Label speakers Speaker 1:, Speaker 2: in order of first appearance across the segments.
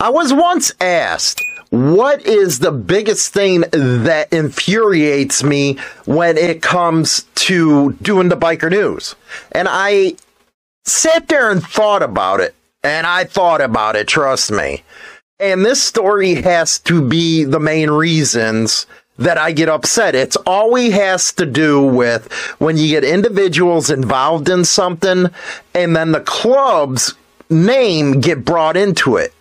Speaker 1: I was once asked, what is the biggest thing that infuriates me when it comes to doing the biker news? And I sat there and thought about it. And I thought about it, trust me. And this story has to be the main reasons that I get upset. It's always has to do with when you get individuals involved in something and then the club's name get brought into it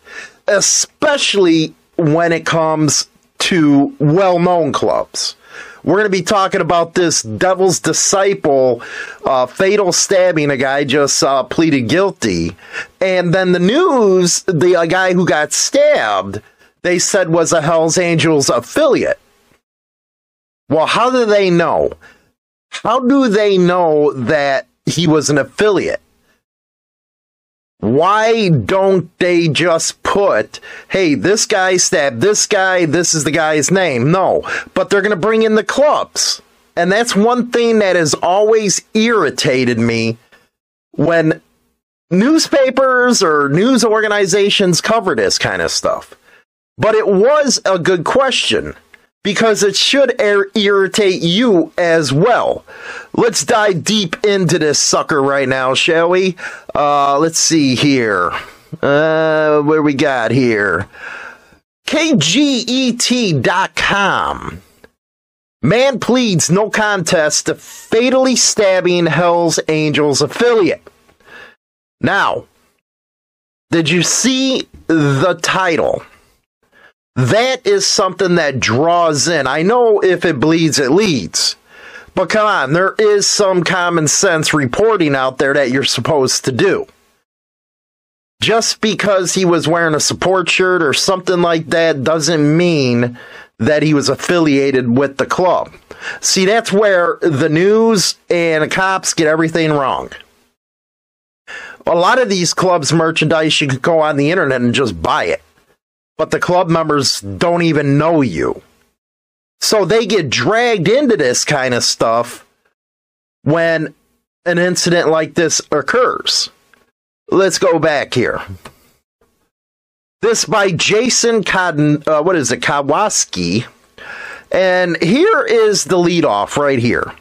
Speaker 1: especially when it comes to well known clubs. We're going to be talking about this Devil's Disciple uh, fatal stabbing. A guy just uh, pleaded guilty. And then the news the uh, guy who got stabbed, they said was a Hells Angels affiliate. Well, how do they know? How do they know that he was an affiliate? Why don't they just put, hey, this guy stabbed this guy, this is the guy's name? No, but they're going to bring in the clubs. And that's one thing that has always irritated me when newspapers or news organizations cover this kind of stuff. But it was a good question because it should irritate you as well. Let's dive deep into this sucker right now, shall we? Uh, let's see here. Uh, where we got here? KGET.com. Man pleads no contest to fatally stabbing Hell's Angels affiliate. Now, did you see the title? That is something that draws in. I know if it bleeds, it leads. But come on, there is some common sense reporting out there that you're supposed to do. Just because he was wearing a support shirt or something like that doesn't mean that he was affiliated with the club. See, that's where the news and the cops get everything wrong. A lot of these clubs' merchandise, you could go on the internet and just buy it but the club members don't even know you. So they get dragged into this kind of stuff when an incident like this occurs. Let's go back here. This by Jason Cotton, uh, what is it, Kowalski. And here is the lead off right here.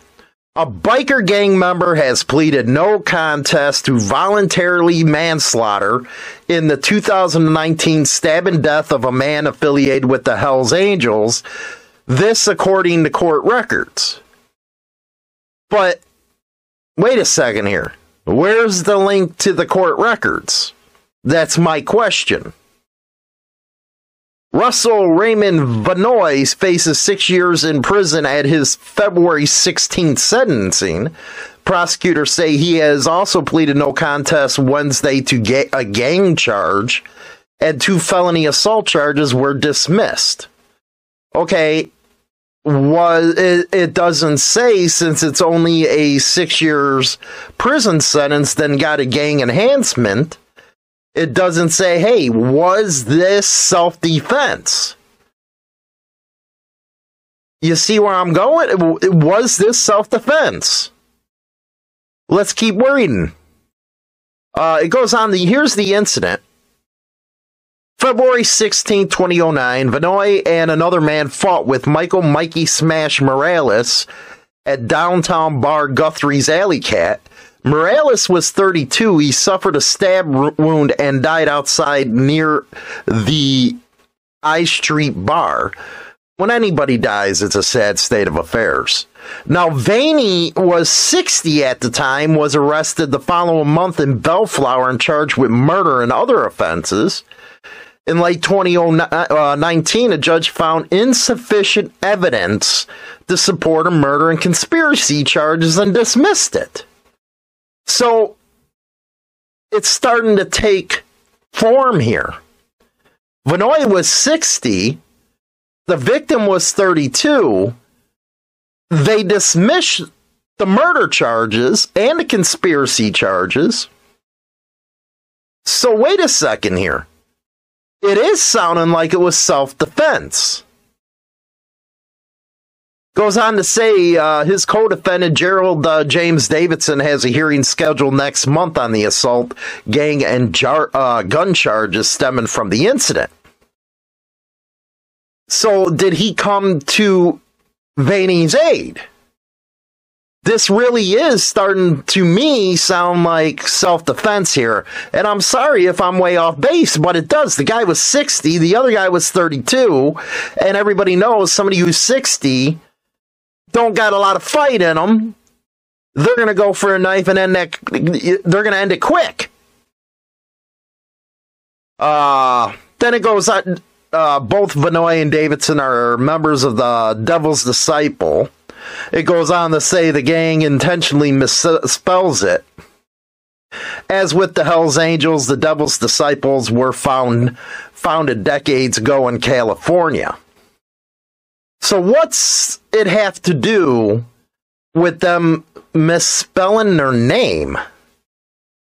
Speaker 1: A biker gang member has pleaded no contest to voluntarily manslaughter in the 2019 stab and death of a man affiliated with the Hells Angels. This, according to court records. But wait a second here. Where's the link to the court records? That's my question. Russell Raymond Vanoy faces six years in prison at his February 16th sentencing. Prosecutors say he has also pleaded no contest Wednesday to get a gang charge, and two felony assault charges were dismissed. Okay, was it, it doesn't say since it's only a six years prison sentence, then got a gang enhancement it doesn't say, hey, was this self defense? You see where I'm going? Was this self defense? Let's keep reading. Uh, it goes on. The, here's the incident. February 16, 2009, Vanoy and another man fought with Michael Mikey Smash Morales at downtown bar Guthrie's Alley Cat Morales was 32. He suffered a stab wound and died outside near the I Street bar. When anybody dies, it's a sad state of affairs. Now, Vaney was 60 at the time, was arrested the following month in Bellflower and charged with murder and other offenses. In late 2019, uh, a judge found insufficient evidence to support a murder and conspiracy charges and dismissed it. So it's starting to take form here. Vanoy was 60, the victim was 32. They dismissed the murder charges and the conspiracy charges. So, wait a second here. It is sounding like it was self defense. Goes on to say uh, his co defendant, Gerald uh, James Davidson, has a hearing scheduled next month on the assault, gang, and jar- uh, gun charges stemming from the incident. So, did he come to Vaney's aid? This really is starting to me sound like self defense here. And I'm sorry if I'm way off base, but it does. The guy was 60, the other guy was 32, and everybody knows somebody who's 60 don't got a lot of fight in them, they're going to go for a knife and end that, they're going to end it quick. Uh, then it goes on, uh, both Vanoy and Davidson are members of the Devil's Disciple. It goes on to say the gang intentionally misspells it. As with the Hells Angels, the Devil's Disciples were found founded decades ago in California. So what's it have to do with them misspelling their name?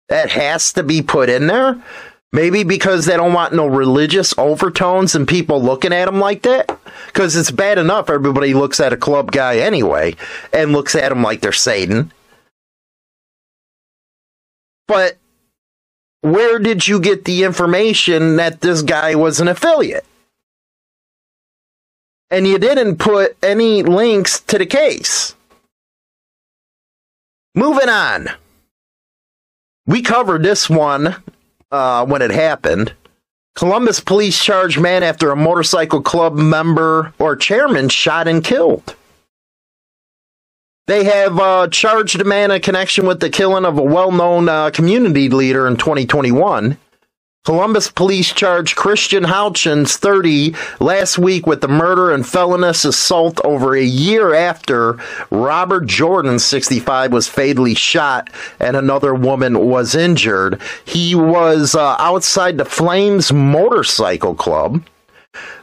Speaker 1: That has to be put in there. Maybe because they don't want no religious overtones and people looking at them like that. Because it's bad enough everybody looks at a club guy anyway and looks at him like they're Satan. But where did you get the information that this guy was an affiliate? And you didn't put any links to the case. Moving on. We covered this one uh, when it happened. Columbus police charged man after a motorcycle club member or chairman shot and killed. They have uh, charged a man in connection with the killing of a well known uh, community leader in 2021. Columbus police charged Christian Houchins, 30, last week with the murder and felonious assault over a year after Robert Jordan, 65, was fatally shot and another woman was injured. He was uh, outside the Flames Motorcycle Club.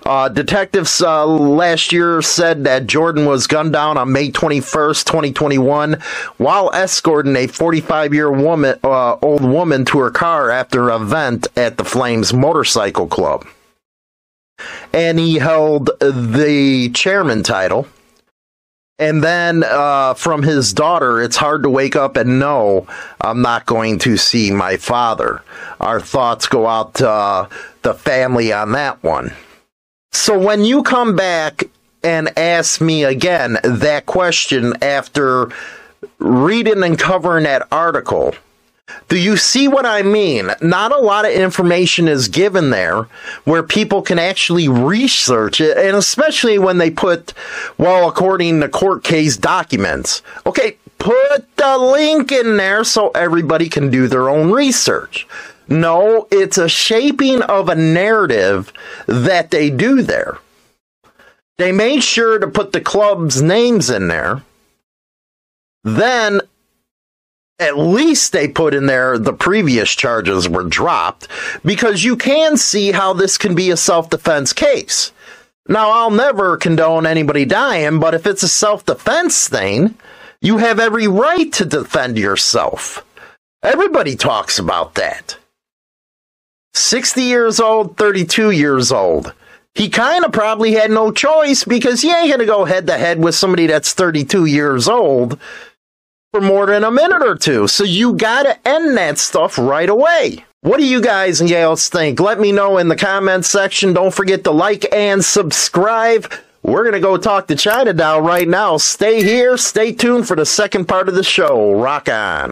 Speaker 1: Uh, detectives uh, last year said that Jordan was gunned down on May 21st, 2021, while escorting a 45 year woman, uh, old woman to her car after an event at the Flames Motorcycle Club. And he held the chairman title. And then uh, from his daughter, it's hard to wake up and know I'm not going to see my father. Our thoughts go out to uh, the family on that one. So when you come back and ask me again that question after reading and covering that article, do you see what I mean? Not a lot of information is given there where people can actually research it, and especially when they put, well, according to court case documents. Okay, put the link in there so everybody can do their own research. No, it's a shaping of a narrative that they do there. They made sure to put the club's names in there. Then at least they put in there the previous charges were dropped because you can see how this can be a self defense case. Now, I'll never condone anybody dying, but if it's a self defense thing, you have every right to defend yourself. Everybody talks about that. 60 years old, 32 years old. He kind of probably had no choice because he ain't going to go head to head with somebody that's 32 years old for more than a minute or two. So you got to end that stuff right away. What do you guys and gals think? Let me know in the comments section. Don't forget to like and subscribe. We're going to go talk to China Doll right now. Stay here. Stay tuned for the second part of the show. Rock on.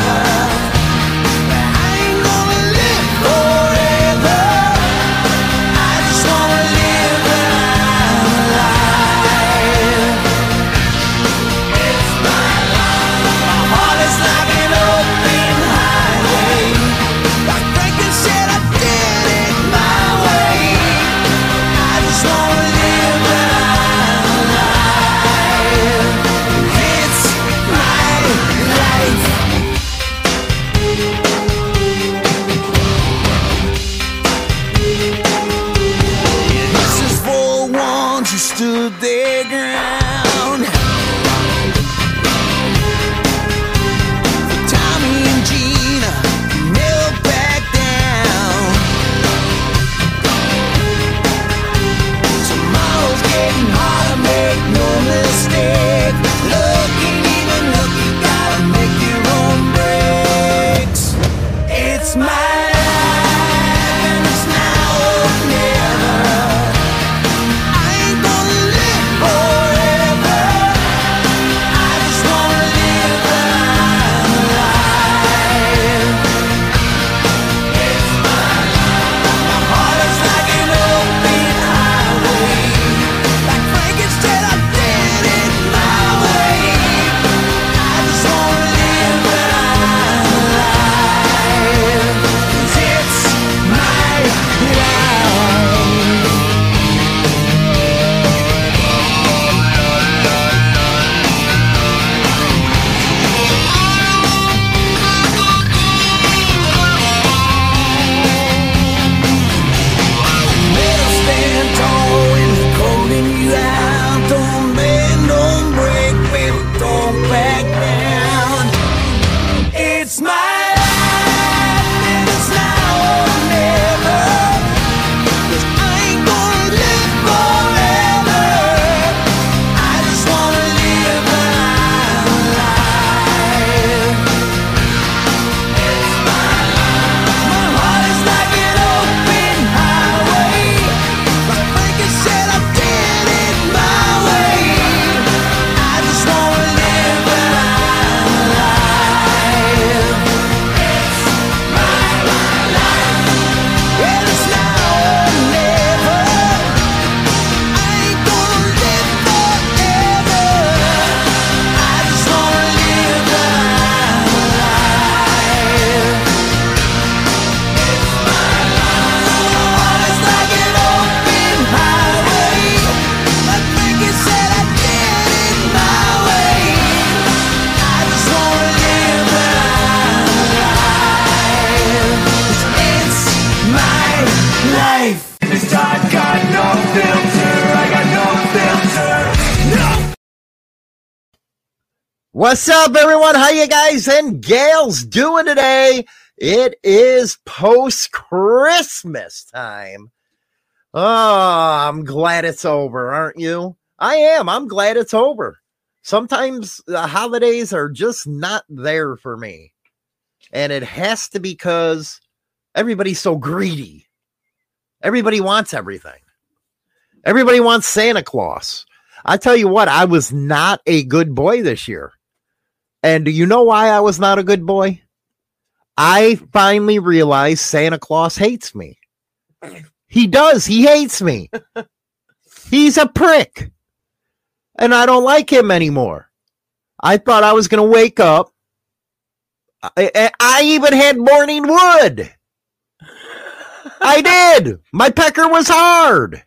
Speaker 2: What's up, everyone? How you guys and gals doing today? It is post Christmas time. Oh, I'm glad it's over, aren't you? I am. I'm glad it's over. Sometimes the holidays are just not there for me. And it has to be because everybody's so greedy. Everybody wants everything. Everybody wants Santa Claus. I tell you what, I was not a good boy this year. And do you know why I was not a good boy? I finally realized Santa Claus hates me. He does. He hates me. He's a prick. And I don't like him anymore. I thought I was going to wake up. I, I- even had morning wood. I did. My pecker was hard.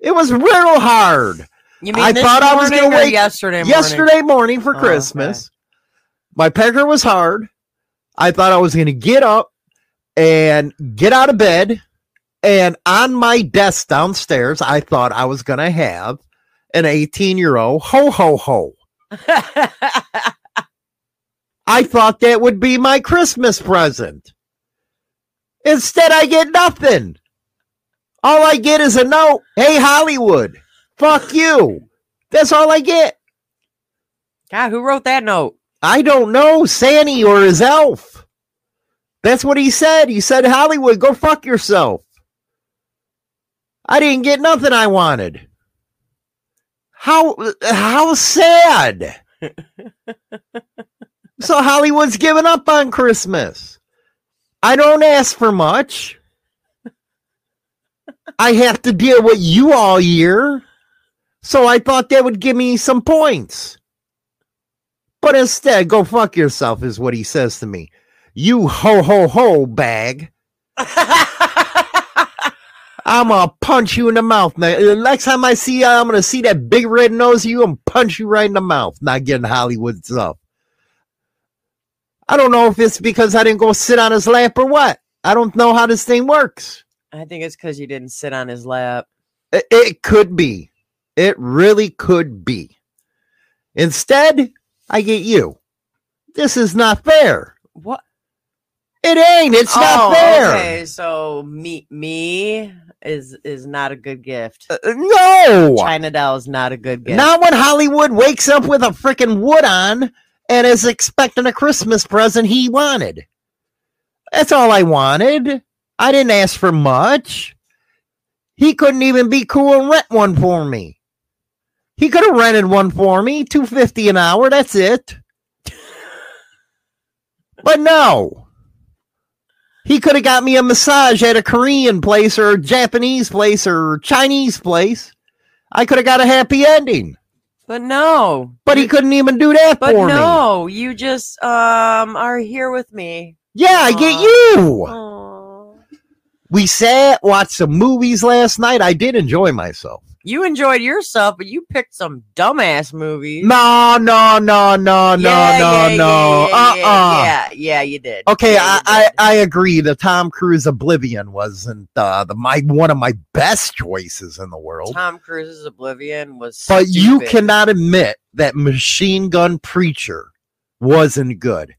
Speaker 2: It was real hard.
Speaker 3: You mean
Speaker 2: I thought I was gonna wake-
Speaker 3: yesterday morning?
Speaker 2: yesterday morning for
Speaker 3: Oh, okay.
Speaker 2: My pecker was hard. I thought I was going to get up and get out of bed. And on my desk downstairs, I thought I was going to have an 18 year old ho ho ho. I thought that would be my Christmas present. Instead, I get nothing. All I get is a note. Hey, Hollywood, fuck you. That's all I get.
Speaker 3: God, who wrote that note?
Speaker 2: I don't know, Santa or his elf. That's what he said. He said, Hollywood, go fuck yourself. I didn't get nothing I wanted. How how sad. so Hollywood's giving up on Christmas. I don't ask for much. I have to deal with you all year. So I thought that would give me some points. But instead, go fuck yourself, is what he says to me. You ho ho ho bag. I'm gonna punch you in the mouth. Now, uh, next time I see you, I'm gonna see that big red nose of you and punch you right in the mouth. Not getting Hollywood stuff. I don't know if it's because I didn't go sit on his lap or what. I don't know how this thing works.
Speaker 3: I think it's because you didn't sit on his lap.
Speaker 2: It, it could be. It really could be. Instead, I get you. This is not fair.
Speaker 3: What?
Speaker 2: It ain't. It's not fair.
Speaker 3: Oh, Okay, so me me is is not a good gift.
Speaker 2: Uh, no.
Speaker 3: China doll is not a good gift.
Speaker 2: Not when Hollywood wakes up with a freaking wood on and is expecting a Christmas present he wanted. That's all I wanted. I didn't ask for much. He couldn't even be cool and rent one for me. He could have rented one for me, two fifty an hour. That's it. But no, he could have got me a massage at a Korean place or a Japanese place or Chinese place. I could have got a happy ending.
Speaker 3: But no.
Speaker 2: But he couldn't even do that
Speaker 3: But
Speaker 2: for me.
Speaker 3: no, you just um are here with me.
Speaker 2: Yeah, I get you.
Speaker 3: Aw.
Speaker 2: We sat, watched some movies last night. I did enjoy myself.
Speaker 3: You enjoyed yourself, but you picked some dumbass movies.
Speaker 2: No, no, no, no, no,
Speaker 3: Yeah,
Speaker 2: no,
Speaker 3: yeah,
Speaker 2: no. Uh
Speaker 3: yeah,
Speaker 2: uh
Speaker 3: yeah, yeah, you did.
Speaker 2: Okay, I,
Speaker 3: you
Speaker 2: I,
Speaker 3: did.
Speaker 2: I agree. The Tom Cruise Oblivion wasn't uh, the my one of my best choices in the world.
Speaker 3: Tom Cruise's Oblivion was
Speaker 2: But you cannot admit that Machine Gun Preacher wasn't good.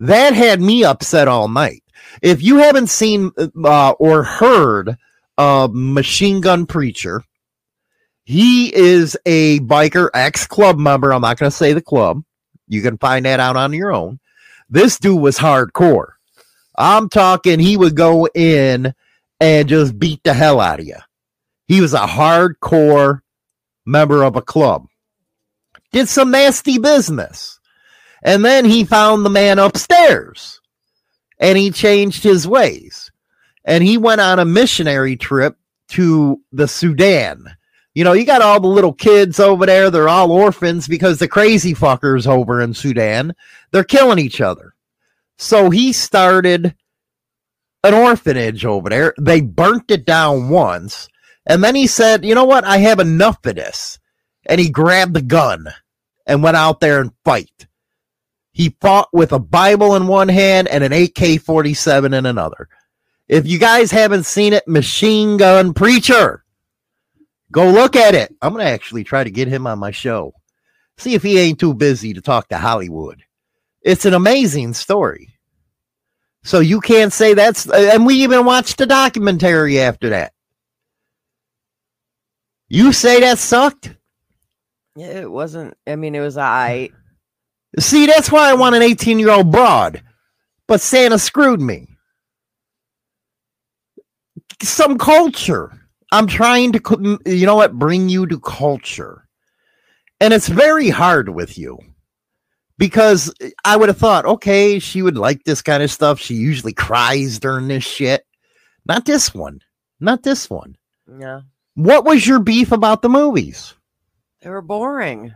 Speaker 2: That had me upset all night. If you haven't seen uh, or heard of Machine Gun Preacher, he is a biker ex club member. I'm not going to say the club. You can find that out on your own. This dude was hardcore. I'm talking, he would go in and just beat the hell out of you. He was a hardcore member of a club. Did some nasty business. And then he found the man upstairs and he changed his ways. And he went on a missionary trip to the Sudan. You know, you got all the little kids over there. They're all orphans because the crazy fuckers over in Sudan, they're killing each other. So he started an orphanage over there. They burnt it down once. And then he said, you know what? I have enough of this. And he grabbed the gun and went out there and fight. He fought with a Bible in one hand and an AK 47 in another. If you guys haven't seen it, Machine Gun Preacher, go look at it. I'm going to actually try to get him on my show. See if he ain't too busy to talk to Hollywood. It's an amazing story. So you can't say that's, and we even watched the documentary after that. You say that sucked?
Speaker 3: Yeah, It wasn't. I mean, it was I.
Speaker 2: See, that's why I want an 18 year old broad. But Santa screwed me. Some culture. I'm trying to, you know what, bring you to culture. And it's very hard with you because eh, I would have thought, okay, she would like this kind of stuff. She usually cries during this shit. Not this one. Not this one.
Speaker 3: Yeah,
Speaker 2: What was your beef about the movies?
Speaker 3: they were boring.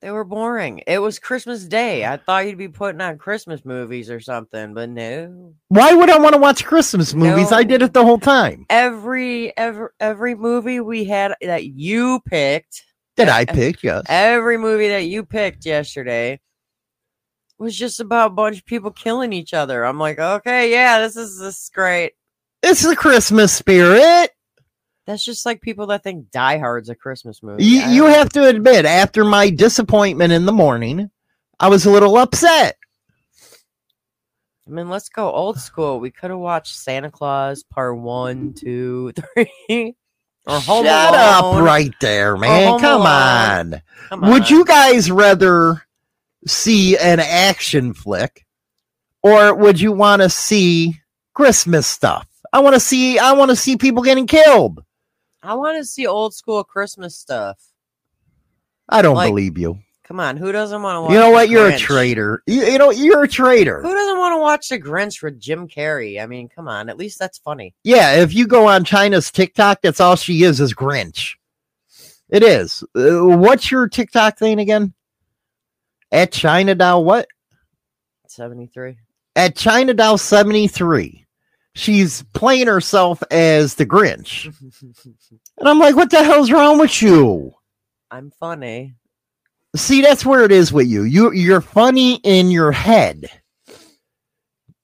Speaker 3: They were boring. It was Christmas Day. Mm. I thought you'd be putting on Christmas movies or something, but no.
Speaker 2: Why would I want to watch Christmas movies? I did it the whole time.
Speaker 3: Every every every movie we had that you picked,
Speaker 2: That I picked, yes.
Speaker 3: every movie that you picked yesterday was just about a bunch of people killing each other. I'm like, okay, yeah, this is this is great.
Speaker 2: It's the Christmas spirit.
Speaker 3: That's just like people that think Die Hard's a Christmas movie.
Speaker 2: You, you have to admit, after my disappointment in the morning, I was a little upset.
Speaker 3: I mean, let's go old school. We could have watched Santa Claus Part One, Two, Three, or Home
Speaker 2: Shut
Speaker 3: Alone.
Speaker 2: up right there, man. Come on.
Speaker 3: Come
Speaker 2: Would you guys rather see an action flick or would you want to see Christmas stuff? I want to see. I want to see people getting killed.
Speaker 3: I want to see old school Christmas stuff.
Speaker 2: I don't
Speaker 3: Like-
Speaker 2: believe you.
Speaker 3: Come on, who doesn't want to watch?
Speaker 2: You know
Speaker 3: The
Speaker 2: what? You're a
Speaker 3: Grinch?
Speaker 2: traitor. You, you know you're a traitor.
Speaker 3: Who doesn't want to watch The Grinch with Jim Carrey? I mean, come on, at least that's funny.
Speaker 2: Yeah, if you go on China's TikTok, that's all she is is Grinch. It is. Uh, what's your TikTok thing again? At China Doll what?
Speaker 3: 73.
Speaker 2: At China Doll 73. She's playing herself as the Grinch. And I'm like, what the hell's wrong with you?
Speaker 3: I'm funny.
Speaker 2: See, that's where it is with you. You you're funny in your head.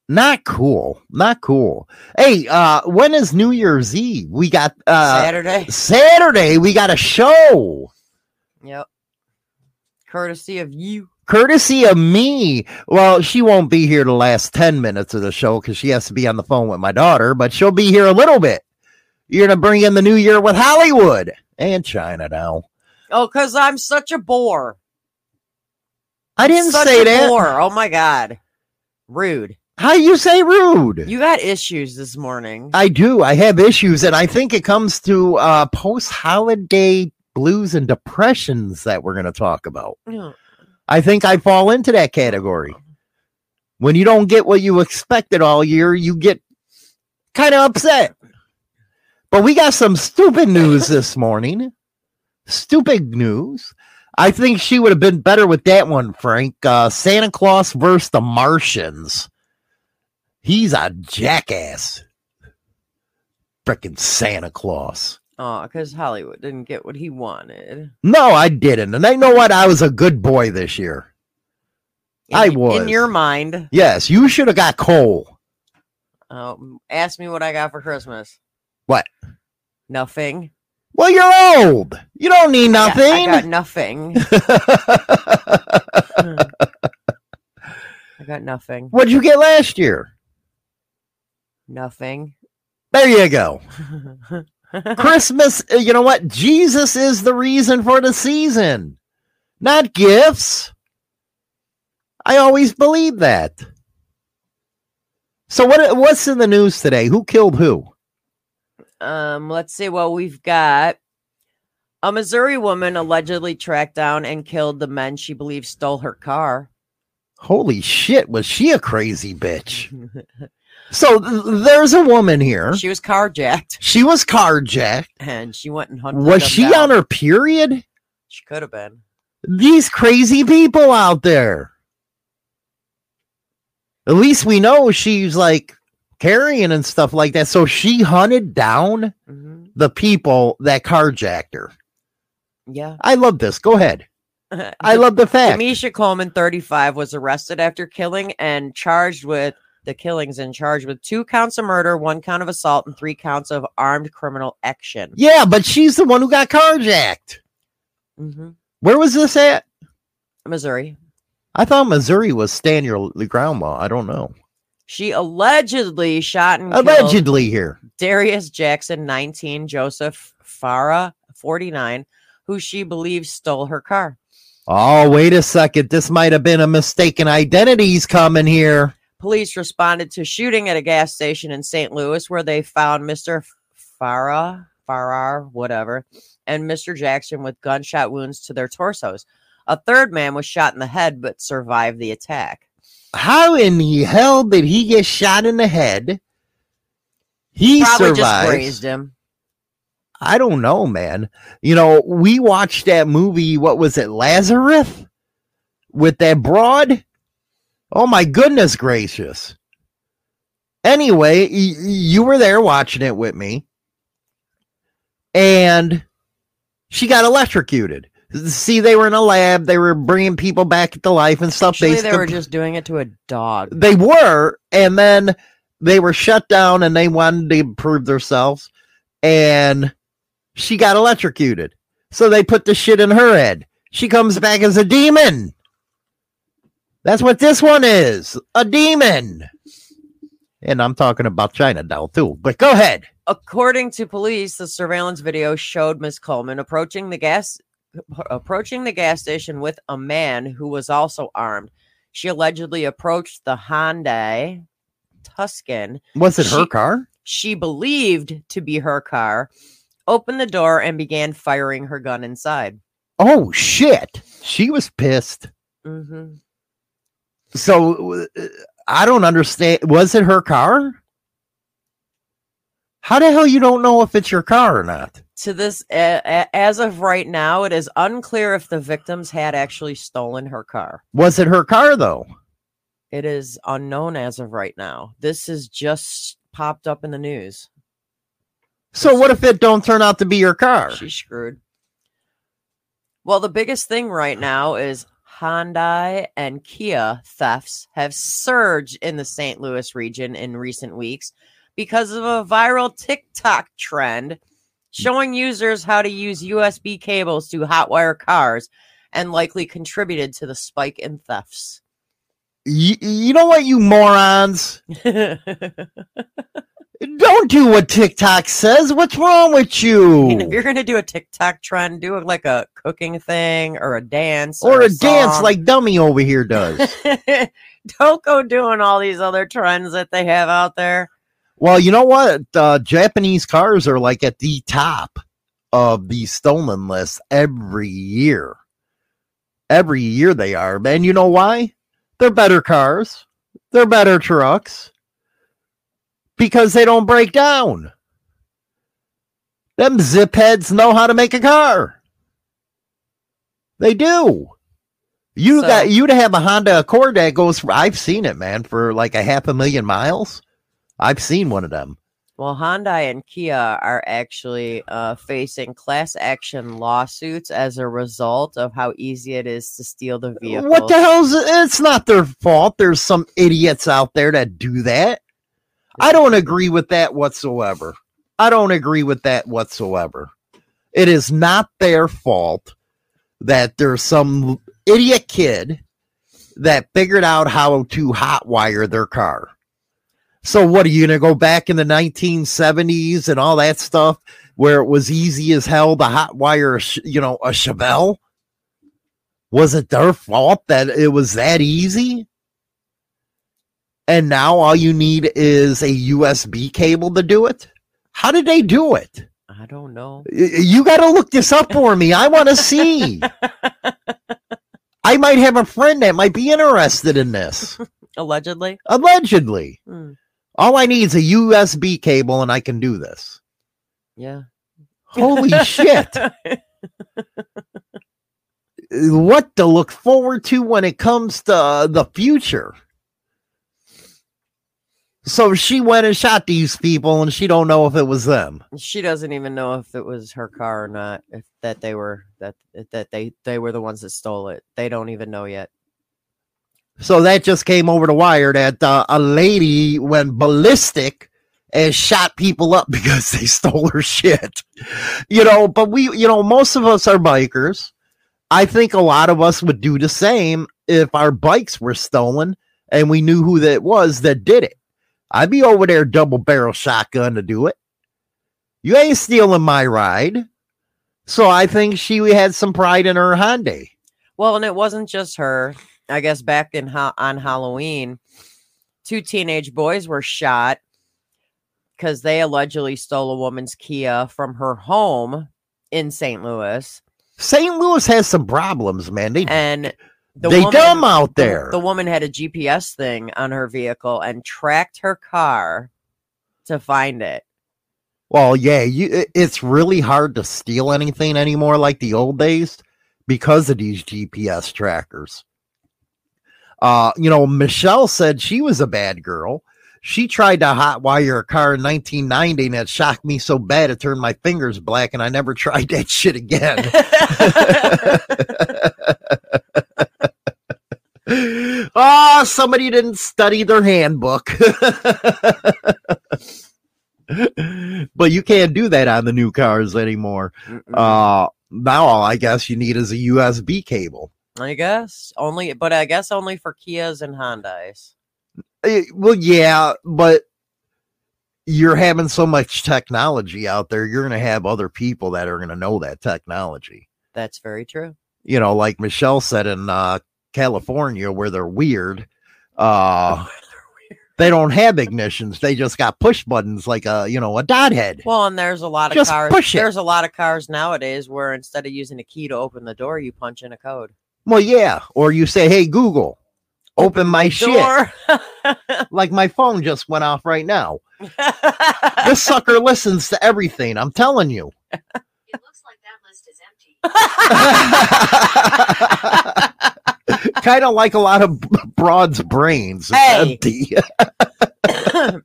Speaker 2: Not cool. Not cool. Hey, uh, when is New Year's Eve? We got uh
Speaker 3: Saturday.
Speaker 2: Saturday, we got a show.
Speaker 3: Yep. Courtesy of you.
Speaker 2: Courtesy of me. Well, she won't be here the last 10 minutes of the show because she has to be on the phone with my daughter, but she'll be here a little bit. You're gonna bring in the new year with Hollywood and China now.
Speaker 3: Oh, because I'm such a bore.
Speaker 2: I didn't
Speaker 3: Such
Speaker 2: say that.
Speaker 3: Bore. Oh my god. Rude.
Speaker 2: How you say rude?
Speaker 3: You got issues this morning.
Speaker 2: I do. I have issues, and I think it comes to uh, post-holiday blues and depressions that we're going to talk about.
Speaker 3: Yeah.
Speaker 2: I think I fall into that category. When you don't get what you expected all year, you get kind of upset. But we got some stupid news this morning. Stupid news. I think she would have been better with that one, Frank. Uh, Santa Claus versus the Martians. He's a jackass. Frickin' Santa Claus.
Speaker 3: Oh, because Hollywood didn't get what he wanted.
Speaker 2: No, I didn't. And I know what? I was a good boy this year.
Speaker 3: In,
Speaker 2: I was.
Speaker 3: In your mind.
Speaker 2: Yes, you should have got coal.
Speaker 3: Um, ask me what I got for Christmas.
Speaker 2: What?
Speaker 3: Nothing.
Speaker 2: Well, you're old. You don't need
Speaker 3: I got-
Speaker 2: nothing.
Speaker 3: I got nothing. I got nothing.
Speaker 2: What'd you get last year?
Speaker 3: Nothing.
Speaker 2: There you go. Christmas, uh, you know what? Jesus is the reason for the season, not gifts. I always believe that. So what what's in the news today? Who killed who?
Speaker 3: um, let's see. Well, we've got a Missouri woman allegedly tracked down and killed the men she believes stole her car.
Speaker 2: Holy shit, was she a crazy bitch? So there's a woman here.
Speaker 3: she was carjacked,
Speaker 2: She was carjacked.
Speaker 3: and she went and hunted.
Speaker 2: Was she
Speaker 3: down.
Speaker 2: on her period?
Speaker 3: She could have been.
Speaker 2: These crazy people out there. At least we know she's like carrying and stuff like that. So she hunted down
Speaker 3: Mhm.
Speaker 2: the people that carjacked her.
Speaker 3: Yeah.
Speaker 2: I love this. Go ahead. I love the fact.
Speaker 3: Demisha Coleman, 35, was arrested after killing and charged with the killings and charged with two counts of murder, one count of assault, and three counts of armed criminal action.
Speaker 2: Yeah, but she's the one who got carjacked.
Speaker 3: hmm
Speaker 2: Where was this at?
Speaker 3: Missouri.
Speaker 2: I thought Missouri was stand your ground law. I don't know.
Speaker 3: She allegedly shot and killed
Speaker 2: Allegedly here.
Speaker 3: Darius Jackson, 19, Joseph Farah, 49, who she believes stole her car.
Speaker 2: Oh, wait a second. This might have been a mistaken identities coming here.
Speaker 3: Police responded to shooting at a gas station in St. Louis where they found Mr. Farah, Farrar, whatever, and Mr. Jackson with gunshot wounds to their torsos. A third man was shot in the head but survived the attack.
Speaker 2: How in the hell did he get shot in the head? He
Speaker 3: Probably just
Speaker 2: survived.
Speaker 3: grazed him.
Speaker 2: I don't know, man. You know, we watched that movie. What was it, Lazarus, with that broad? Oh my goodness gracious! Anyway, y- you were there watching it with me, and she got electrocuted. See, they were in a lab. They were bringing people back to life and stuff.
Speaker 3: Actually, they were
Speaker 2: sc-
Speaker 3: just doing it to a dog.
Speaker 2: they were, and then they were shut down, and they wanted to prove themselves, and she got electrocuted. So they put the shit in her head. She comes back as a demon. That's what this one is a demon. And I'm talking about China doll too. But go ahead.
Speaker 3: According to police, the surveillance video showed Miss Coleman approaching the gas approaching the gas station with a man who was also armed. She allegedly approached the Hyundai Tuscan.
Speaker 2: Was it her car?
Speaker 3: she believed to be her car, opened the door and began firing her gun inside.
Speaker 2: Oh shit. She was pissed.
Speaker 3: hmm
Speaker 2: So uh, I don't understand. Was it her car? How the hell you don't know if it's your car or not?
Speaker 3: To this, as of right now, it is unclear if the victims had actually stolen her car.
Speaker 2: Was it her car though?
Speaker 3: It is unknown as of right now. This is just popped up in the news.
Speaker 2: So what if it don't turn out to be your car?
Speaker 3: She's screwed. Well, the biggest thing right now is Hyundai and Kia thefts have surged in the St. Louis region in recent weeks because of a viral TikTok trend showing users how to use USB cables to hotwire cars and likely contributed to the spike in thefts.
Speaker 2: You, you know what, you morons? Don't do what TikTok says. What's wrong with
Speaker 3: I mean, if
Speaker 2: you?
Speaker 3: you're gonna do a TikTok trend, do it like a cooking thing or a dance
Speaker 2: Or a dance
Speaker 3: song.
Speaker 2: like Dummy over here does.
Speaker 3: Don't go doing all these other trends that they have out there.
Speaker 2: well, you know what? Uh, Japanese cars are like at the top of the stolen list every year. Every year they are. And you know why? They're better cars. They're better trucks. Because they don't break down. Them zip heads know how to make a car. They do. You
Speaker 3: So-
Speaker 2: got you to have a Honda Accord that goes for I've seen it, man, for like a half a million miles. I've seen one of them.
Speaker 3: Well, Hyundai and Kia are actually uh, facing class action lawsuits as a result of how easy it is to steal the vehicle.
Speaker 2: What the hell's it's not their fault. There's some idiots out there that do that. I don't agree with that whatsoever. I don't agree with that whatsoever. It is not their fault that there's some idiot kid that figured out how to hotwire their car. So what are you gonna go back in the 1970s and all that stuff where it was easy as hell to hotwire, you know, a Chevelle? Was it their fault that it was that easy? And now all you need is a USB cable to do it? How did they do it?
Speaker 3: I don't know.
Speaker 2: You got to look this up for me. I want to see. I might have a friend that might be interested in this.
Speaker 3: Allegedly.
Speaker 2: Allegedly.
Speaker 3: Hmm.
Speaker 2: All I need is a USB cable and I can do this.
Speaker 3: Yeah.
Speaker 2: Holy shit. What to look forward to when it comes to uh, the future. So she went and shot these people and she don't know if it was them.
Speaker 3: She doesn't even know if it was her car or not. If that they were that that they they were the ones that stole it. They don't even know yet.
Speaker 2: So that just came over the wire that uh, a lady went ballistic and shot people up because they stole her shit. You know, but we, you know, most of us are bikers. I think a lot of us would do the same if our bikes were stolen and we knew who that was that did it. I'd be over there double barrel shotgun to do it. You ain't stealing my ride. So I think she had some pride in her Hyundai.
Speaker 3: Well, and it wasn't just her. I guess back in ha- on Halloween, two teenage boys were shot because they allegedly stole a woman's Kia from her home in St. Louis,
Speaker 2: St. Louis has some problems, man. They
Speaker 3: and the
Speaker 2: they
Speaker 3: woman,
Speaker 2: dumb out there.
Speaker 3: The, woman had a GPS thing on her vehicle and tracked her car to find it.
Speaker 2: well, yeah, you, it's really hard to steal anything anymore like the old days because of these GPS trackers. Uh, you know, Michelle said she was a bad girl. She tried to hotwire a car in 1990 and it shocked me so bad it turned my fingers black and I never tried that shit again. oh, somebody didn't study their handbook. but you can't do that on the new cars anymore. Uh, now all I guess you need is a USB cable.
Speaker 3: I guess only, but I guess only for Kias and Hondas.
Speaker 2: Eh, well, yeah, but you're having so much technology out there, you're going to have other people that are going to know that technology.
Speaker 3: That's very true.
Speaker 2: You know, like Michelle said in uh, California, where they're weird. Uh, they don't have ignitions. They just got push buttons like a you know a dot head.
Speaker 3: Well, and there's a lot of
Speaker 2: Just
Speaker 3: cars.
Speaker 2: push it.
Speaker 3: There's a lot of cars nowadays where instead of using a key to open the door, you punch in a code.
Speaker 2: Well, yeah. Or you say, "Hey Google, open my shit." Like my phone just went off right now. This sucker listens to everything. I'm telling you.
Speaker 4: It looks like that list is empty.
Speaker 2: kind of like a lot of broads' brains.
Speaker 3: Hey.
Speaker 2: empty.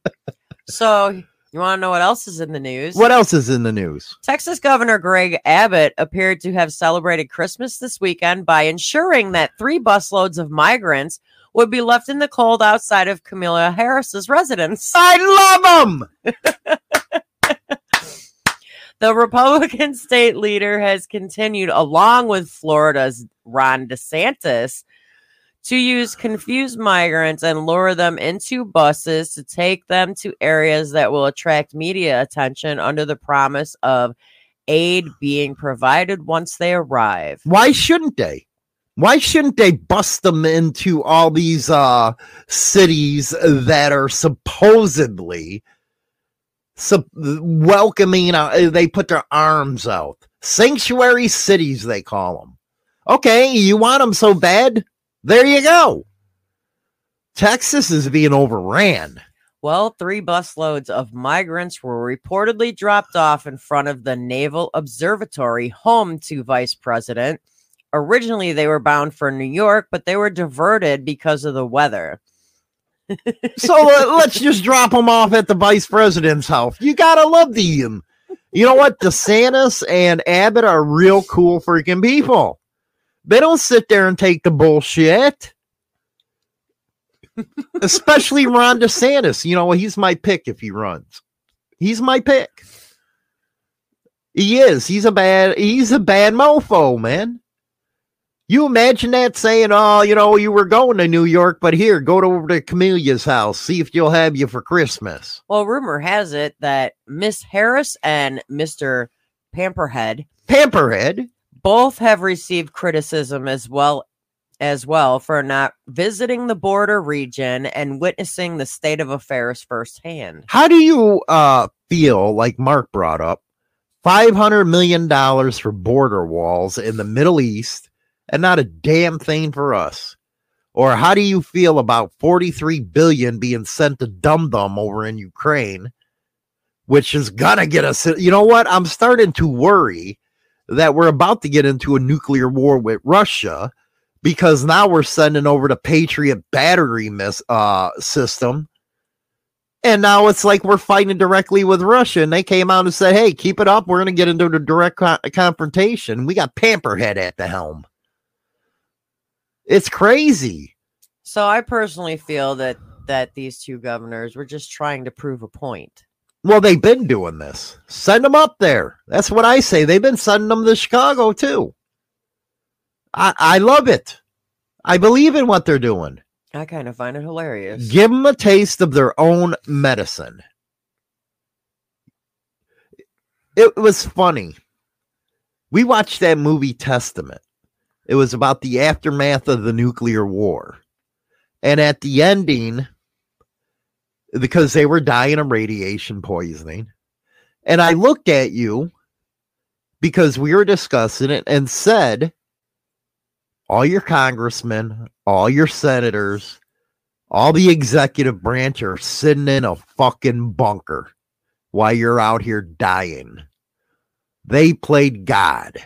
Speaker 3: so you want to know what else is in the news?
Speaker 2: what else is in the news?
Speaker 3: Texas Governor Greg Abbott appeared to have celebrated Christmas this weekend by ensuring that three busloads of migrants would be left in the cold outside of Kamala Harris's residence.
Speaker 2: I love them.
Speaker 3: The Republican state leader has continued, along with Florida's Ron DeSantis, to use confused migrants and lure them into buses to take them to areas that will attract media attention under the promise of aid being provided once they arrive.
Speaker 2: Why shouldn't they? Why shouldn't they bust them into all these uh cities that are supposedly welcoming uh, they put their arms out. Sanctuary cities they call them. Okay, you want them so bad? There you go. Texas is being overran.
Speaker 3: Well, three busloads of migrants were reportedly dropped off in front of the Naval Observatory, home to Vice President. Originally, they were bound for New York, but they were diverted because of the weather.
Speaker 2: So uh, let's just drop them off at the vice president's house. You gotta love the um, You know what? DeSantis and Abbott are real cool freaking people. They don't sit there and take the bullshit. Especially Ron DeSantis. You know, he's my pick if he runs. He's my pick. He is. He's a bad. He's a bad mofo, man. You imagine that saying, "Oh, you know, you were going to New York, but here, go to over to Kamala's house, see if you'll have you for Christmas."
Speaker 3: Well, rumor has it that Miss Harris and Mr. Pamperhead
Speaker 2: Pamperhead.
Speaker 3: both have received criticism as well as well for not visiting the border region and witnessing the state of affairs firsthand.
Speaker 2: How do you uh feel like Mark brought up? Five hundred million dollars for border walls in the Middle East and not a damn thing for us. Or how do you feel about 43 billion being sent to Dum Dum over in Ukraine, which is gonna get us? You know what? I'm starting to worry that we're about to get into a nuclear war with Russia because now we're sending over the Patriot battery miss, uh, system. And now it's like we're fighting directly with Russia. And they came out and said, hey, keep it up. We're going to get into a direct co- confrontation. We got Pamperhead at the helm. It's crazy.
Speaker 3: So I personally feel that that these two governors were just trying to prove a point.
Speaker 2: Well, they've been doing this. Send them up there. That's what I say. They've been sending them to Chicago too. I, I love it. I believe in what they're doing.
Speaker 3: I kind of find it hilarious.
Speaker 2: Give them a taste of their own medicine. It was funny. We watched that movie Testament. It was about the aftermath of the nuclear war. And at the ending, because they were dying of radiation poisoning, and I looked at you because we were discussing it and said, all your congressmen, all your senators, all the executive branch are sitting in a fucking bunker while you're out here dying. They played God,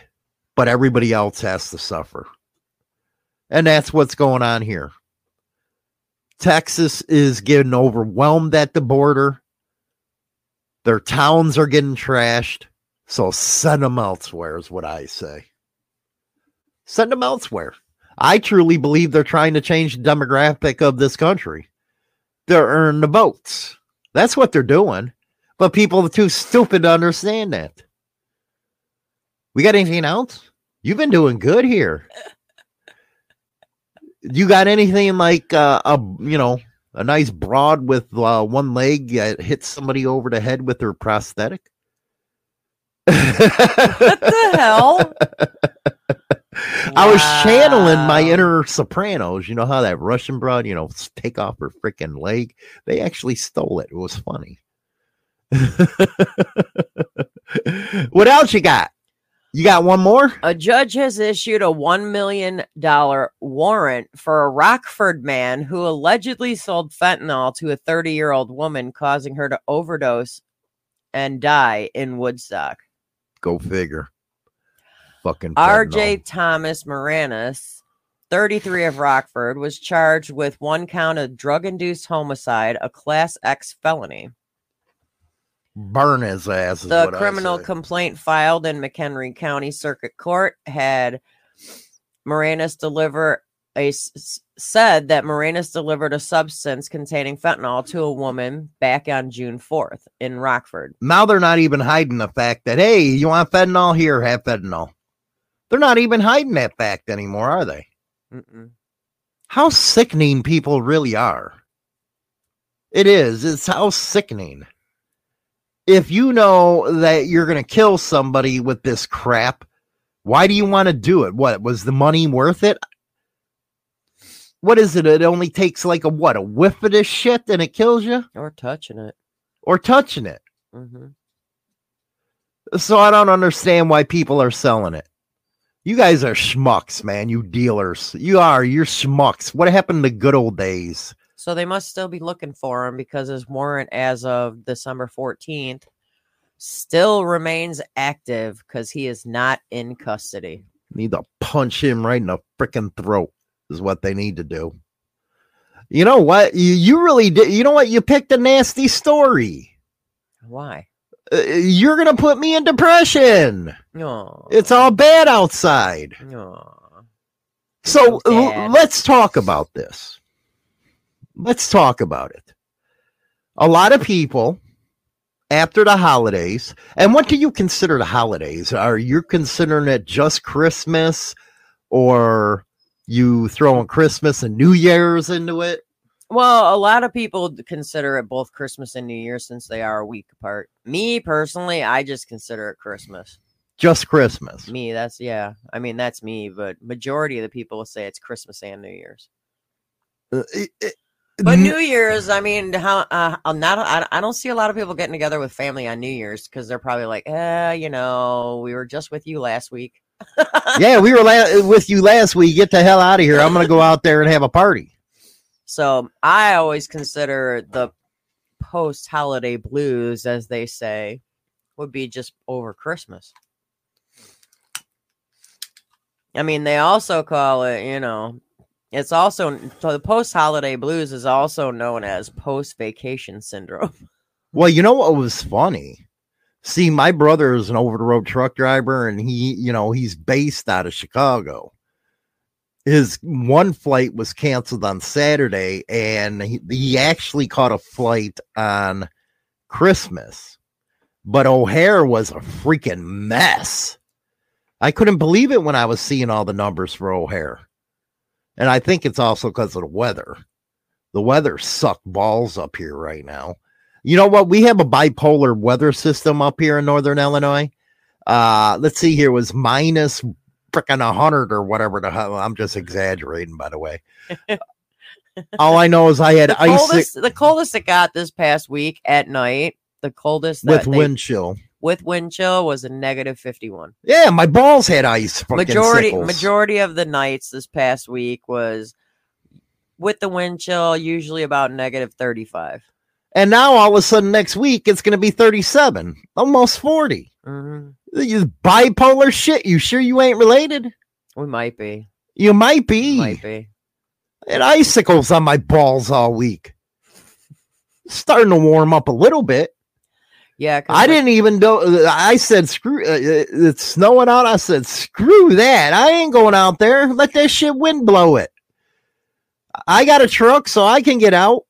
Speaker 2: but everybody else has to suffer. And that's what's going on here. Texas is getting overwhelmed at the border. Their towns are getting trashed. So send them elsewhere, is what I say. Send them elsewhere. I truly believe they're trying to change the demographic of this country. They're earning the votes. That's what they're doing. But people are too stupid to understand that. We got anything else? You've been doing good here. You got anything like uh, a you know a nice broad with uh, one leg that hits somebody over the head with her prosthetic?
Speaker 3: What the hell?
Speaker 2: I was channeling my inner Sopranos. You know how that Russian broad, you know, take off her freaking leg. They actually stole it. It was funny. what else you got? You got one more?
Speaker 3: A judge has issued a $1 million warrant for a Rockford man who allegedly sold fentanyl to a 30 year old woman, causing her to overdose and die in Woodstock.
Speaker 2: Go figure. Fucking
Speaker 3: RJ. Thomas Moranis, 33 of Rockford, was charged with one count of drug induced homicide, a Class X felony.
Speaker 2: Burn his ass.
Speaker 3: The criminal complaint filed in McHenry County Circuit Court had Moranis deliver a said that Moranis delivered a substance containing fentanyl to a woman back on June 4th in Rockford.
Speaker 2: now they're not even hiding the fact that hey, you want fentanyl here, have fentanyl. They're not even hiding that fact anymore, are they?
Speaker 3: Mm-mm.
Speaker 2: How sickening people really are. It is. It's how sickening. If you know that you're going to kill somebody with this crap, why do you want to do it? What was the money worth it? What is it? It only takes like a what? A whiff of this shit and it kills you
Speaker 3: Or touching it.
Speaker 2: or touching it.
Speaker 3: Mm-hmm.
Speaker 2: So I don't understand why people are selling it. You guys are schmucks, man. You dealers. You are. You're schmucks. What happened to the good old days?
Speaker 3: So they must still be looking for him because his warrant as of December 14th still remains active because he is not in custody.
Speaker 2: Need to punch him right in the freaking throat, is what they need to do. You know what? You, you really did. You know what? You picked a nasty story.
Speaker 3: Why?
Speaker 2: Uh, you're going to put me in depression.
Speaker 3: No.
Speaker 2: It's all bad outside.
Speaker 3: No.
Speaker 2: So
Speaker 3: so
Speaker 2: let's talk about this. Let's talk about it. A lot of people after the holidays, and what do you consider the holidays? Are you considering it just Christmas or you throwing Christmas and New Year's into it?
Speaker 3: Well, a lot of people consider it both Christmas and New Year since they are a week apart. Me personally, I just consider it Christmas.
Speaker 2: Just Christmas.
Speaker 3: Me, that's yeah. I mean, that's me, but majority of the people will say it's Christmas and New Year's.
Speaker 2: Uh, it- it-
Speaker 3: But New Year's, I mean, how uh, I'm not. I, I don't see a lot of people getting together with family on New Year's because they're probably like, eh, you know, we were just with you last week.
Speaker 2: yeah, we were la- with you last week. Get the hell out of here. I'm going to go out there and have a party.
Speaker 3: So I always consider the post holiday blues, as they say, would be just over Christmas. I mean, they also call it, you know, it's also so the post holiday blues is also known as post vacation syndrome.
Speaker 2: Well, you know what was funny? See, my brother is an over the road truck driver and he, you know, he's based out of Chicago. His one flight was canceled on Saturday and he, he actually caught a flight on Christmas. But O'Hare was a freaking mess. I couldn't believe it when I was seeing all the numbers for O'Hare. And I think it's also because of the weather. The weather sucked balls up here right now. You know what? We have a bipolar weather system up here in northern Illinois. Uh, let's see here, it was minus freaking a hundred or whatever the hell. I'm just exaggerating, by the way. All I know is I had
Speaker 3: The
Speaker 2: ice
Speaker 3: coldest, the coldest it got this past week at night, the coldest
Speaker 2: with wind chill.
Speaker 3: With wind chill was a negative 51.
Speaker 2: Yeah, my balls had ice.
Speaker 3: majority
Speaker 2: sickles.
Speaker 3: majority of the nights this past week was with the wind chill usually about negative 35
Speaker 2: And now all of a sudden next week it's going to be 37, almost 40.
Speaker 3: hmm
Speaker 2: You bipolar shit. You sure you ain't related?
Speaker 3: we might be
Speaker 2: You might be.
Speaker 3: might be
Speaker 2: and icicles on my balls all week. Starting to warm up a little bit.
Speaker 3: Yeah
Speaker 2: I didn't even know. I said, "Screw!" Uh, uh, it's snowing out. I said, "Screw that! I ain't going out there. Let that shit wind blow it." I got a truck, so I can get out.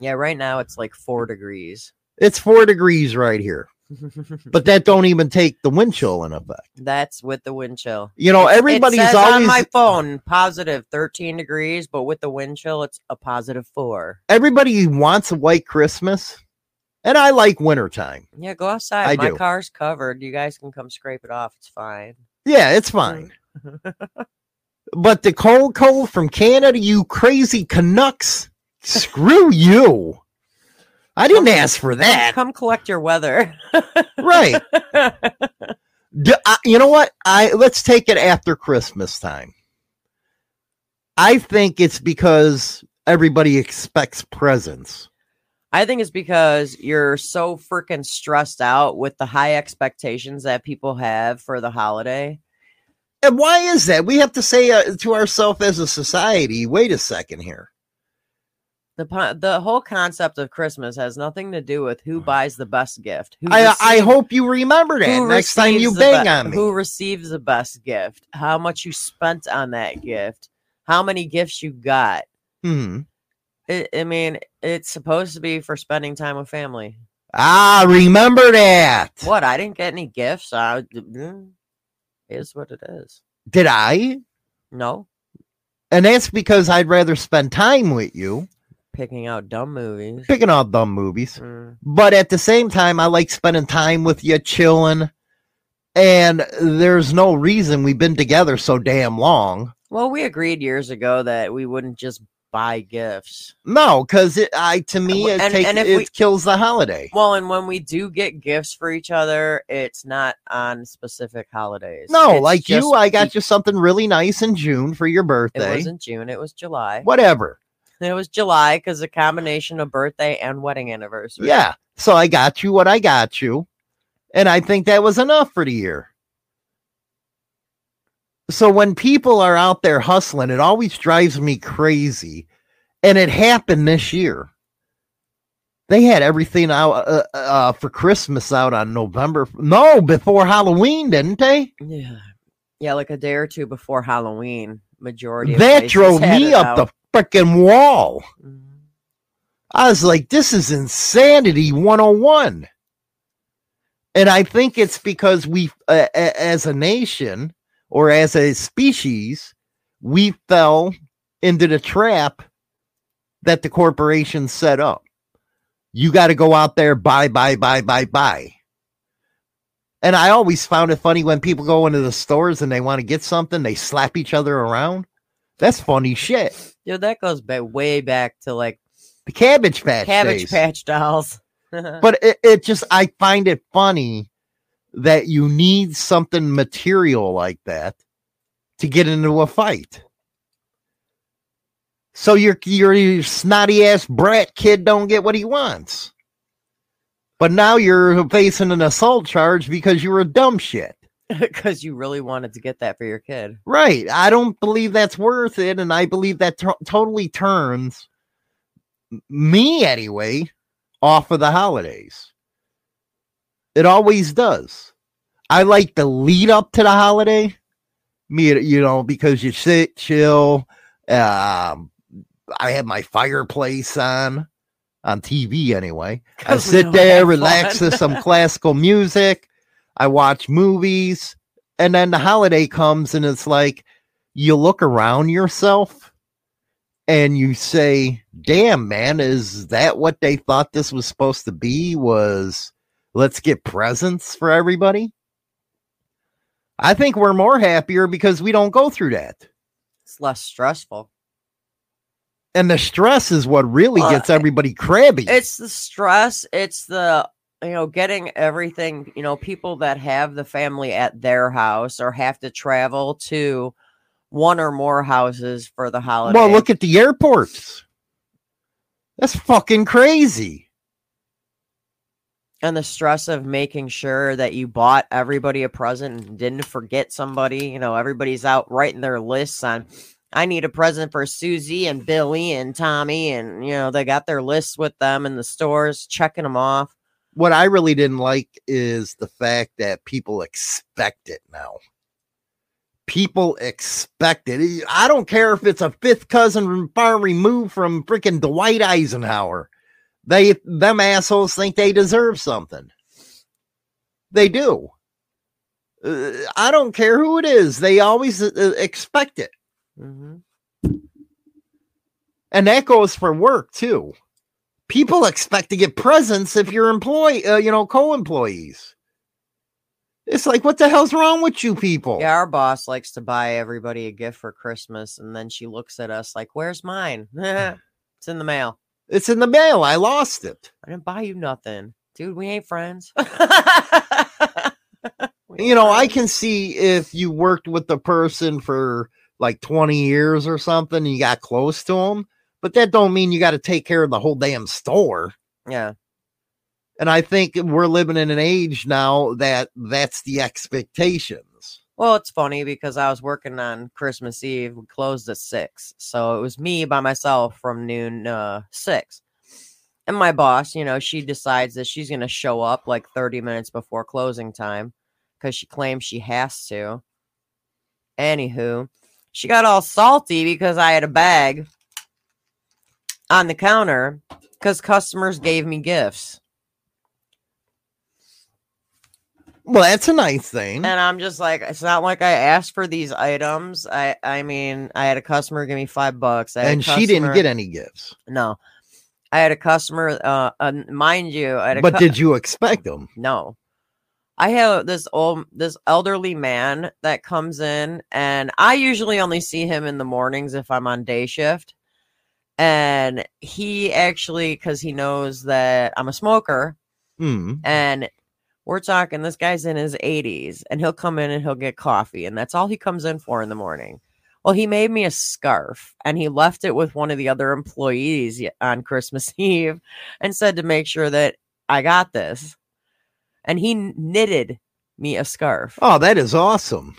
Speaker 3: yeah right now it's like four degrees
Speaker 2: It's four degrees right here, but that don't even take the wind chill in effect.
Speaker 3: that's with the wind chill
Speaker 2: You know, everybody's always
Speaker 3: on my phone positive 13 degrees but with the wind chill it's a positive four
Speaker 2: everybody wants a white Christmas, and I like wintertime.
Speaker 3: yeah go outside
Speaker 2: I
Speaker 3: my
Speaker 2: do.
Speaker 3: car's covered you guys can come scrape it off it's fine
Speaker 2: Yeah, it's fine. But the cold cold from Canada, you crazy Canucks, screw you. I didn't ask for that.
Speaker 3: Come collect your weather.
Speaker 2: Right. D- I- you know what? I let's take it after Christmas time. I think it's because everybody expects presents.
Speaker 3: I think it's because you're so freaking stressed out with the high expectations that people have for the holiday.
Speaker 2: And why is that? We have to say uh, to ourselves as a society, wait a second here.
Speaker 3: The the whole concept of Christmas has nothing to do with who buys the best gift. Who
Speaker 2: I, I hope you remember that next time you bang
Speaker 3: be-
Speaker 2: on me.
Speaker 3: Who receives the best gift? How much you spent on that gift? How many gifts you got?
Speaker 2: Hmm.
Speaker 3: It, I mean, it's supposed to be for spending time with family.
Speaker 2: Ah, remember that.
Speaker 3: What? I didn't get any gifts. I, mm, is what it is.
Speaker 2: Did I?
Speaker 3: No,
Speaker 2: And that's because I'd rather spend time with you,
Speaker 3: picking out dumb movies.
Speaker 2: picking out dumb movies.
Speaker 3: Mm.
Speaker 2: But at the same time, I like spending time with you, chilling. And there's no reason we've been together so damn long.
Speaker 3: Well, we agreed years ago that we wouldn't just buy gifts.
Speaker 2: No, because it, I to me it,
Speaker 3: And-
Speaker 2: take,
Speaker 3: and if
Speaker 2: it
Speaker 3: we-
Speaker 2: kills the holiday.
Speaker 3: Well, and when we do get gifts for each other, it's not on specific holidays.
Speaker 2: No,
Speaker 3: It's
Speaker 2: like you, I got you something really nice in June for your birthday.
Speaker 3: It wasn't June. It was July.
Speaker 2: Whatever.
Speaker 3: It was July because a combination of birthday and wedding anniversary.
Speaker 2: Yeah. So I got you what I got you. And I think that was enough for the year. So when people are out there hustling, it always drives me crazy. And it happened this year. They had everything out uh, uh, for Christmas out on November. No, before Halloween, didn't they?
Speaker 3: Yeah. Yeah, like a day or two before Halloween. Majority of
Speaker 2: That drove me up
Speaker 3: out.
Speaker 2: the freaking wall.
Speaker 3: Mhm.
Speaker 2: I was like, this is insanity 101. And I think it's because we, uh, as a nation or as a species, we fell into the trap that the corporations set up. You got to go out there, buy, buy, buy, buy, buy. And I always found it funny when people go into the stores and they want to get something, they slap each other around. That's funny shit.
Speaker 3: Dude, that goes back way back to like
Speaker 2: The Cabbage Patch
Speaker 3: Cabbage
Speaker 2: days.
Speaker 3: Patch dolls.
Speaker 2: but it, it just i find it funny that you need something material like that to get into a fight. So your your snotty ass brat kid don't get what he wants. But now you're facing an assault charge because you were a dumb shit.
Speaker 3: Because you really wanted to get that for your kid.
Speaker 2: right. I don't believe that's worth it and i believe that to- totally turns me anyway off of the holidays. It always does i like the lead up to the holiday. Me you know because you sit chill um i have my fireplace on on tv anyway. I sit there relax to some classical music. I watch movies. And then the holiday comes and it's like you look around yourself and you say damn man is that what they thought this was supposed to be? Was let's get presents for everybody i think we're more happier because we don't go through that
Speaker 3: It's less stressful.
Speaker 2: and the stress is what really gets everybody crabby
Speaker 3: It's the stress. It's the you know getting everything. You know, people that have the family at their house or have to travel to one or more houses for the holiday.
Speaker 2: well look at the airports that's fucking crazy
Speaker 3: and the stress of making sure that you bought everybody a present and didn't forget somebody. You know, everybody's out writing their lists on. I need a present for Susie and Billy and Tommy, and you know they got their lists with them in the stores, checking them off.
Speaker 2: what I really didn't like is the fact that people expect it now. People expect it. I don't care if it's a fifth cousin far removed from freaking Dwight Eisenhower. They them assholes think they deserve something. They do. Uh, I don't care who it is. They always uh, expect it.
Speaker 3: hmm
Speaker 2: And that goes for work too. People expect to get presents if you're employee, uh, you know, co-employees. It's like, what the hell's wrong with you people?
Speaker 3: Yeah, our boss likes to buy everybody a gift for Christmas, and then she looks at us like, "Where's mine? it's in the mail.
Speaker 2: It's in the mail. I lost it.
Speaker 3: I didn't buy you nothing, dude. We ain't friends." We
Speaker 2: You know, I can see if you worked with the person for like 20 years or something, and you got close to them, but that don't mean you got to take care of the whole damn store.
Speaker 3: Yeah,
Speaker 2: And I think we're living in an age now that that's the expectations.
Speaker 3: Well, it's funny because I was working on Christmas Eve. We closed at six, so it was me by myself from noon uh, six. And my boss, you know, she decides that she's going to show up like thirty minutes before closing time because she claims she has to. Anywho, she got all salty because I had a bag on the counter because customers gave me gifts.
Speaker 2: Well, that's a nice thing.
Speaker 3: And I'm just like, it's not like I asked for these items. I I mean, I had a customer give me five bucks. I had a
Speaker 2: And she didn't get any gifts.
Speaker 3: No, I had a customer. Uh, uh mind you, I had a
Speaker 2: But
Speaker 3: cu-
Speaker 2: did you expect them?
Speaker 3: no. I have this old, this elderly man that comes in, and I usually only see him in the mornings if I'm on day shift. And he actually, because he knows that I'm a smoker,
Speaker 2: Hmm.
Speaker 3: and we're talking this guy's in his 80s and he'll come in and he'll get coffee and that's all he comes in for in the morning well he made me a scarf and he left it with one of the other employees on christmas eve and said to make sure that i got this and he knitted me a scarf
Speaker 2: Oh, that is awesome.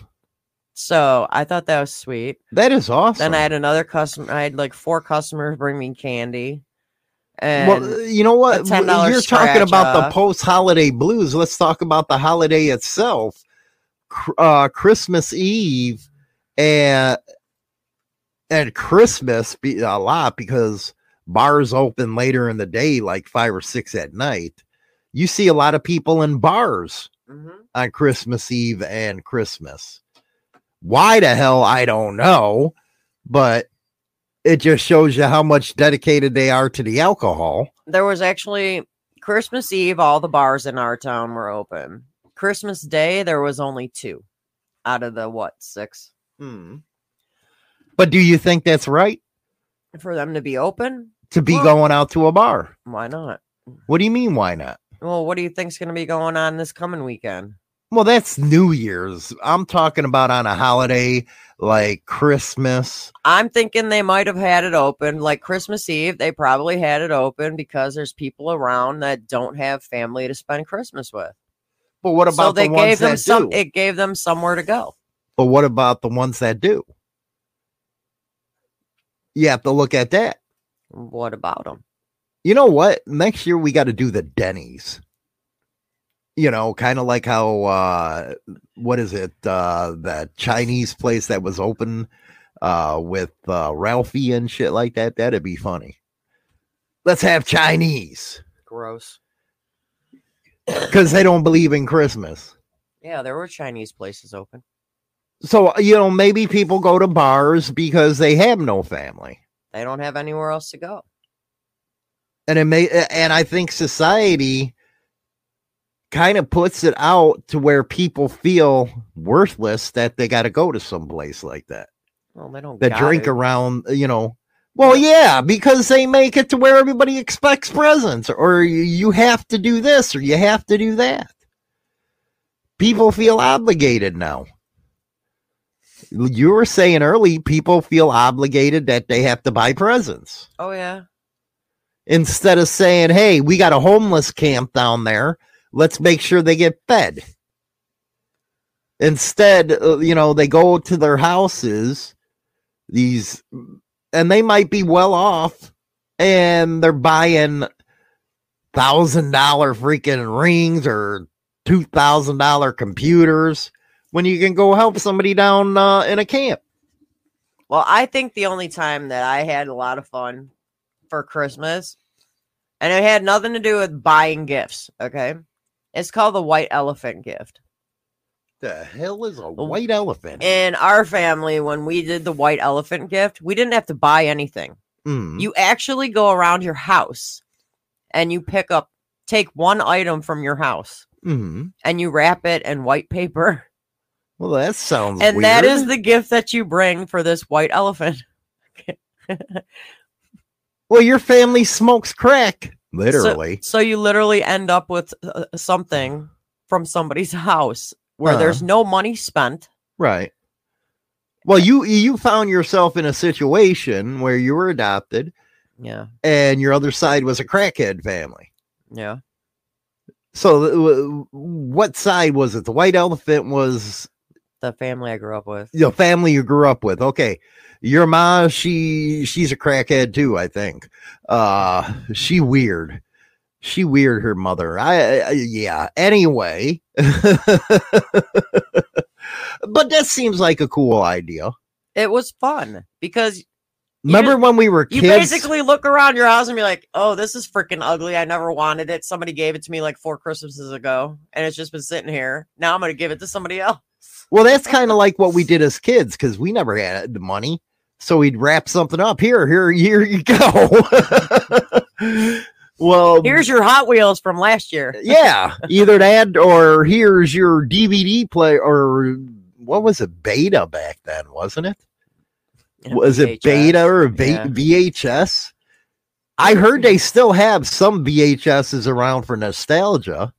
Speaker 3: so i thought that was sweet
Speaker 2: That is awesome.
Speaker 3: then i had another customer i had like four customers bring me candy and
Speaker 2: well, uh, you know what? You're talking about the post-holiday blues. Let's talk about the holiday itself. Uh, Christmas Eve and and Christmas be a lot because bars open later in the day, like five or six at night. You see a lot of people in bars
Speaker 3: Mhm.
Speaker 2: on Christmas Eve and Christmas. Why the hell I don't know, but it just shows you how much dedicated they are to the alcohol.
Speaker 3: there was actually Christmas Eve, all the bars in our town were open. Christmas Day, there was only two out of the what six Hmm.
Speaker 2: But do you think that's right
Speaker 3: for them to be open.
Speaker 2: to be
Speaker 3: Well-
Speaker 2: going out to a bar?
Speaker 3: Why not?
Speaker 2: What do you mean why not?
Speaker 3: Well, what do you think's going to be going on this coming weekend?
Speaker 2: Well, that's New Year's. I'm talking about on a holiday like Christmas.
Speaker 3: I'm thinking they might have had it open like Christmas Eve. They probably had it open because there's people around that don't have family to spend Christmas with.
Speaker 2: But what about
Speaker 3: so they
Speaker 2: the ones
Speaker 3: gave them
Speaker 2: that
Speaker 3: some.
Speaker 2: do?
Speaker 3: It gave them somewhere to go.
Speaker 2: but what about the ones that do? You have to look at that.
Speaker 3: What about them?
Speaker 2: You know what? Next year we got to do the Denny's. You know, kind of like how uh what is it? Uh that Chinese place that was open uh with uh Ralphie and shit like that. That'd be funny. Let's have Chinese
Speaker 3: Gross.
Speaker 2: because they don't believe in Christmas.
Speaker 3: Yeah, there were Chinese places open.
Speaker 2: So, you know, maybe people go to bars because they have no family.
Speaker 3: They don't have anywhere else to go.
Speaker 2: and it may and i think society kind of puts it out to where people feel worthless that they got to go to some place like that
Speaker 3: Well, they don't. gotta.
Speaker 2: drink around uh, you know well yeah because they make it to where everybody expects presents or you have to do this or you have to do that people feel obligated now you were saying early people feel obligated that they have to buy presents
Speaker 3: Oh yeah.
Speaker 2: instead of saying, "Hey, we got a homeless camp down there. Let's make sure they get fed." Instead, uh, you know, they go to their houses, these, and they might be well off, and they're buying thousand dollar freaking rings or two thousand dollar computers when you can go help somebody down uh, in a camp.
Speaker 3: Well, I think the only time that I had a lot of fun for Christmas, and it had nothing to do with buying gifts. Okay, it's called the white elephant gift.
Speaker 2: The hell is a white elephant?
Speaker 3: In our family, when we did the white elephant gift, we didn't have to buy anything.
Speaker 2: Mm.
Speaker 3: You actually go around your house and you pick up, take one item from your house
Speaker 2: hmm
Speaker 3: and you wrap it in white paper.
Speaker 2: Well, that sounds
Speaker 3: and
Speaker 2: weird.
Speaker 3: that is the gift that you bring for this white elephant.
Speaker 2: well, your family smokes crack, literally.
Speaker 3: So, you literally end up with uh, something from somebody's house where
Speaker 2: Uh-huh.
Speaker 3: there's no money spent.
Speaker 2: Right. Well, you you found yourself in a situation where you were adopted,
Speaker 3: Yeah.
Speaker 2: and your other side was a crackhead family.
Speaker 3: Yeah.
Speaker 2: So, uh, w- what side was it? The white elephant was
Speaker 3: The family I grew up with.
Speaker 2: the family you grew up with. Okay, your ma, she she's a crackhead too. I think. Uh, she weird. She weird. Her mother. I, I yeah. Anyway, but that seems like a cool idea.
Speaker 3: It was fun because
Speaker 2: Remember when we were kids you
Speaker 3: basically look around your house and be like, "Oh, this is freaking ugly. I never wanted it. Somebody gave it to me like four Christmases ago, and it's just been sitting here. Now I'm gonna give it to somebody else."
Speaker 2: Well, that's kind of like what we did as kids because we never had the money. So we'd wrap something up. Here, here, here you go. well,
Speaker 3: Here's your Hot Wheels from last year.
Speaker 2: yeah, either that or here's your DVD player or what was it? Beta back then, wasn't it? Was it beta or v-
Speaker 3: Yeah.
Speaker 2: VHS? I heard they still have some VHSs around for nostalgia.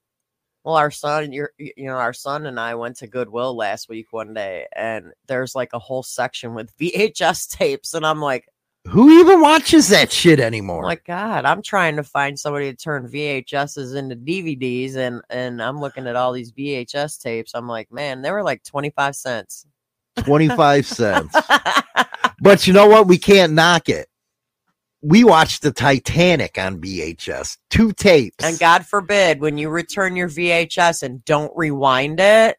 Speaker 3: Well, our son, your, you know, our son and I went to Goodwill last week one day, and there's like a whole section with VHS tapes, and I'm like,
Speaker 2: Who even watches that shit oh anymore?
Speaker 3: oh my god, I'm trying to find somebody to turn VHSs into DVDs, and and I'm looking at all these VHS tapes. I'm like, man, they were like 25 cents.
Speaker 2: 25 cents. But you know what? We can't knock it. We watched the Titanic on VHS, two tapes.
Speaker 3: and God forbid when you return your VHS and don't rewind it,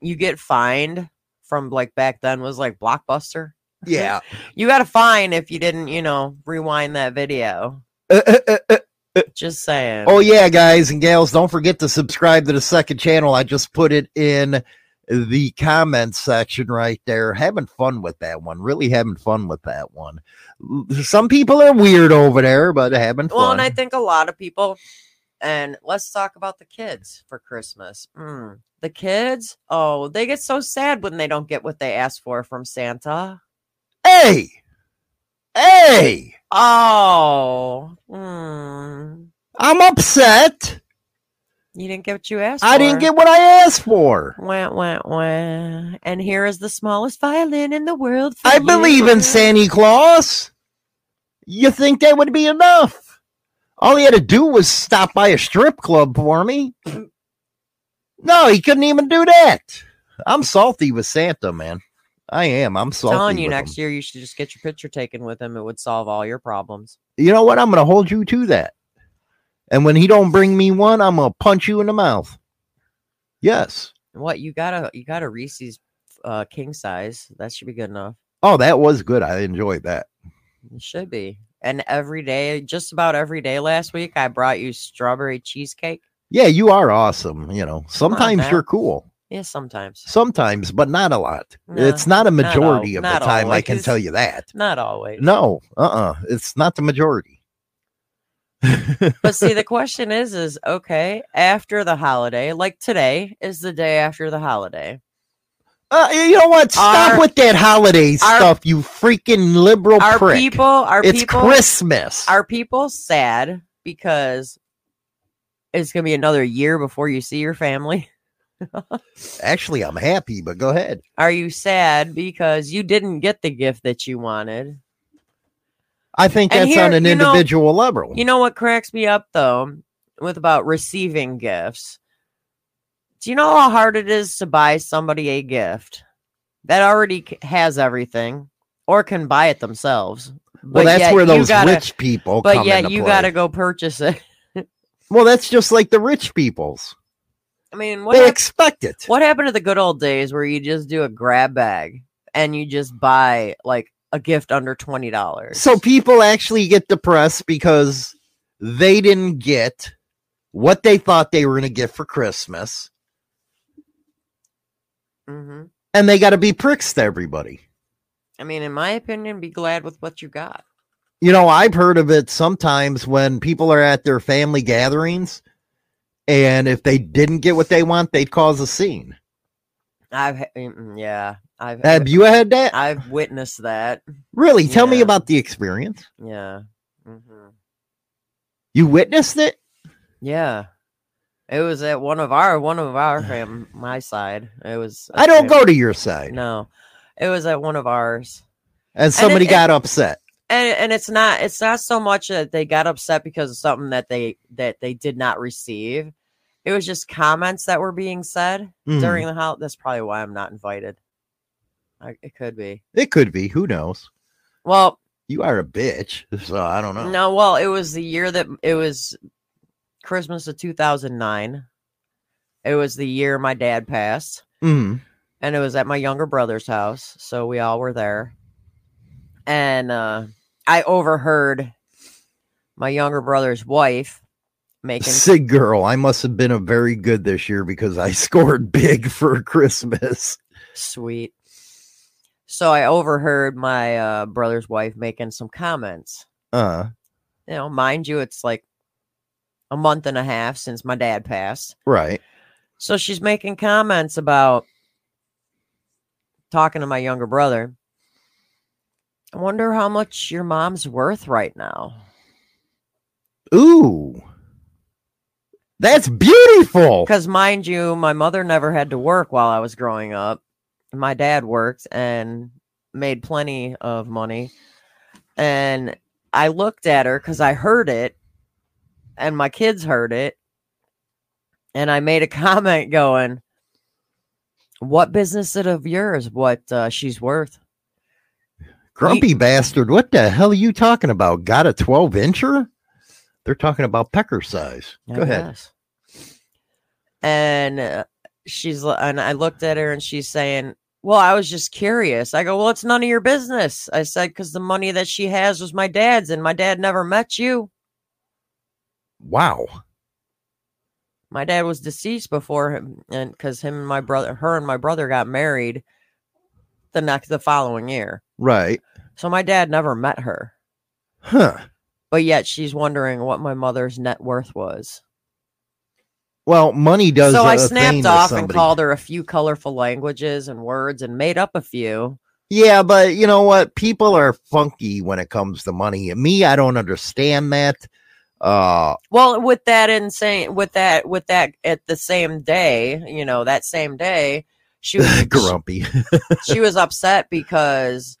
Speaker 3: you get fined from like back then was like Blockbuster.
Speaker 2: yeah.
Speaker 3: You got a fine if you didn't, you know, rewind that video.
Speaker 2: Uh, uh, uh,
Speaker 3: Just saying.
Speaker 2: oh, yeah, guys and gals, don't forget to subscribe to the second channel. I just put it in the comments section right there. Having fun with that one. Really having fun with that one. Some people are weird over there, but having fun.
Speaker 3: Well, and I think a lot of people, and let's talk about the kids for Christmas. Mm, the kids, oh, they get so sad when they don't get what they asked for from Santa.
Speaker 2: hey, hey,
Speaker 3: Oh, mm,
Speaker 2: I'm upset.
Speaker 3: You didn't get what you asked
Speaker 2: I
Speaker 3: for.
Speaker 2: didn't get what I asked for.
Speaker 3: Wah, wah, wah. And here is the smallest violin in the world. For
Speaker 2: I believe in. Santa Claus. You think that would be enough? All he had to do was stop by a strip club for me. No, he couldn't even do that. I'm salty with Santa, man. I am. I'm salty.
Speaker 3: telling you next
Speaker 2: him.
Speaker 3: year you should just get your picture taken with him. It would solve all your problems.
Speaker 2: You know what? I'm going to hold you to that. And when he don't bring me one, I'm to punch you in the mouth. Yes.
Speaker 3: What you got a you got a Reese's uh, king size. That should be good enough.
Speaker 2: Oh, that was good. I enjoyed that.
Speaker 3: It should be. And every day, just about every day last week, I brought you strawberry cheesecake.
Speaker 2: Yeah, you are awesome. You know, sometimes you're cool.
Speaker 3: Yeah, sometimes.
Speaker 2: Sometimes, but not a lot.
Speaker 3: No,
Speaker 2: it's not a
Speaker 3: not al-
Speaker 2: majority of the
Speaker 3: not
Speaker 2: time, I can tell you that.
Speaker 3: Not always.
Speaker 2: No, uh uh It's not the majority.
Speaker 3: But see, the question is, is okay, after the holiday, like today is the day after the holiday.
Speaker 2: Uh, you know what? Stop
Speaker 3: Our-
Speaker 2: with that holiday stuff, you freaking liberal
Speaker 3: Are
Speaker 2: prick.
Speaker 3: people are
Speaker 2: it's
Speaker 3: people
Speaker 2: Christmas.
Speaker 3: are people sad because it's gonna be another year before you see your family?
Speaker 2: Actually, I'm happy, but go ahead.
Speaker 3: Are you sad because you didn't get the gift that you wanted?
Speaker 2: I think
Speaker 3: And
Speaker 2: that's
Speaker 3: here,
Speaker 2: on an
Speaker 3: you know-
Speaker 2: individual level.
Speaker 3: You know what cracks me up though with about receiving gifts? Do you know how hard it is to buy somebody a gift that already has everything or can buy it themselves?
Speaker 2: well, that's where those
Speaker 3: gotta-
Speaker 2: rich people
Speaker 3: But yet you got to go purchase it.
Speaker 2: Well, that's just like the rich people's.
Speaker 3: I mean, what
Speaker 2: They
Speaker 3: hap-
Speaker 2: expect it.
Speaker 3: what happened to the good old days where you just do a grab bag and you just buy like a gift under twenty dollars?
Speaker 2: So people actually get depressed because they didn't get what they thought they were going to get for Christmas,
Speaker 3: hmm
Speaker 2: and they got to be pricks to everybody.
Speaker 3: I mean, in my opinion, be glad with what you got.
Speaker 2: You know, I've heard of it sometimes when people are at their family gatherings And if they didn't get what they want, they'd cause a scene.
Speaker 3: I've yeah, I've
Speaker 2: Have you had that?
Speaker 3: I've witnessed that.
Speaker 2: Really? Tell me
Speaker 3: Yeah.
Speaker 2: about the experience.
Speaker 3: Yeah. hmm
Speaker 2: You witnessed it?
Speaker 3: Yeah. It was at one of our one of our fam my side. It was
Speaker 2: I don't go to your side.
Speaker 3: No. It was at one of ours.
Speaker 2: And somebody
Speaker 3: it-
Speaker 2: got upset.
Speaker 3: And and it's not it's not so much that they got upset because of something that they that they did not receive. It was just comments that were being said
Speaker 2: Mhm.
Speaker 3: during the house. That's probably why I'm not invited. I, it could be.
Speaker 2: It could be. Who knows?
Speaker 3: Well,
Speaker 2: You are a bitch. So I don't know.
Speaker 3: No, well, it was the year that it was Christmas of 2009. It was the year my dad passed,
Speaker 2: Mhm.
Speaker 3: and it was at my younger brother's house. So we all were there. And uh, I overheard my younger brother's wife making
Speaker 2: Sig girl, I must have been a very good this year because I scored big for Christmas.
Speaker 3: sweet. So I overheard my uh, brother's wife making some comments.
Speaker 2: Uh,
Speaker 3: You know, mind you, it's like a month and a half since my dad passed.
Speaker 2: right.
Speaker 3: So she's making comments about talking to my younger brother. I wonder how much your mom's worth right now.
Speaker 2: Ooh. That's beautiful.
Speaker 3: Because, mind you, my mother never had to work while I was growing up. My dad worked and made plenty of money. And I looked at her because I heard it, and my kids heard it. And I made a comment going, What business is it of yours what uh, she's worth?
Speaker 2: Grumpy bastard. What the hell are you talking about? Got a 12 incher? They're talking about pecker size.
Speaker 3: I
Speaker 2: Go ahead.
Speaker 3: guess. And uh, she's and I looked at her and she's saying, "Well, I was just curious." I go, "Well, it's none of your business." I said because the money that she has was my dad's, and my dad never met you.
Speaker 2: Wow.
Speaker 3: My dad was deceased before him, and because him and my brother, her and my brother got married the next the following year.
Speaker 2: Right.
Speaker 3: So my dad never met her,
Speaker 2: Huh.
Speaker 3: but yet she's wondering what my mother's net worth was.
Speaker 2: Well, money does.
Speaker 3: so I snapped off and called her a few colorful languages and words and made up a few.
Speaker 2: Yeah, but you know what? People are funky when it comes to money. Me, I don't understand that. Uh,
Speaker 3: Well, with that insane, with that, with that, at the same day, you know, that same day, she was
Speaker 2: grumpy.
Speaker 3: she was upset because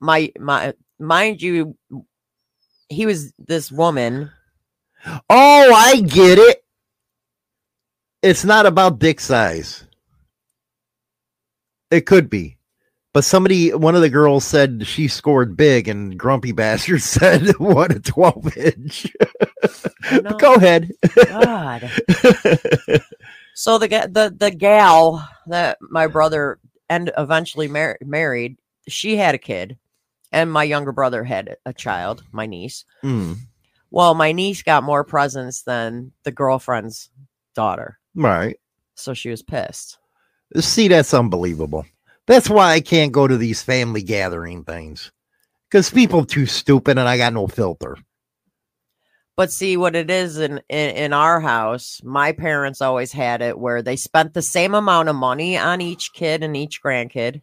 Speaker 3: my my mind you, he was this woman.
Speaker 2: Oh, I get it. It's not about dick size. It could be. But somebody, one of the girls said she scored big, and Grumpy Bastard said, What a 12 inch. Go ahead.
Speaker 3: God. So the the the gal that my brother and eventually mar- married, she had a kid, and my younger brother had a child, my niece.
Speaker 2: Mm,
Speaker 3: Well, my niece got more presents than the girlfriend's daughter,
Speaker 2: right.
Speaker 3: so she was pissed.
Speaker 2: See, that's unbelievable. That's why I can't go to these family gathering things. Because people are too stupid and I got no filter.
Speaker 3: But see what it is in, in in our house. My parents always had it where they spent the same amount of money on each kid and each grandkid,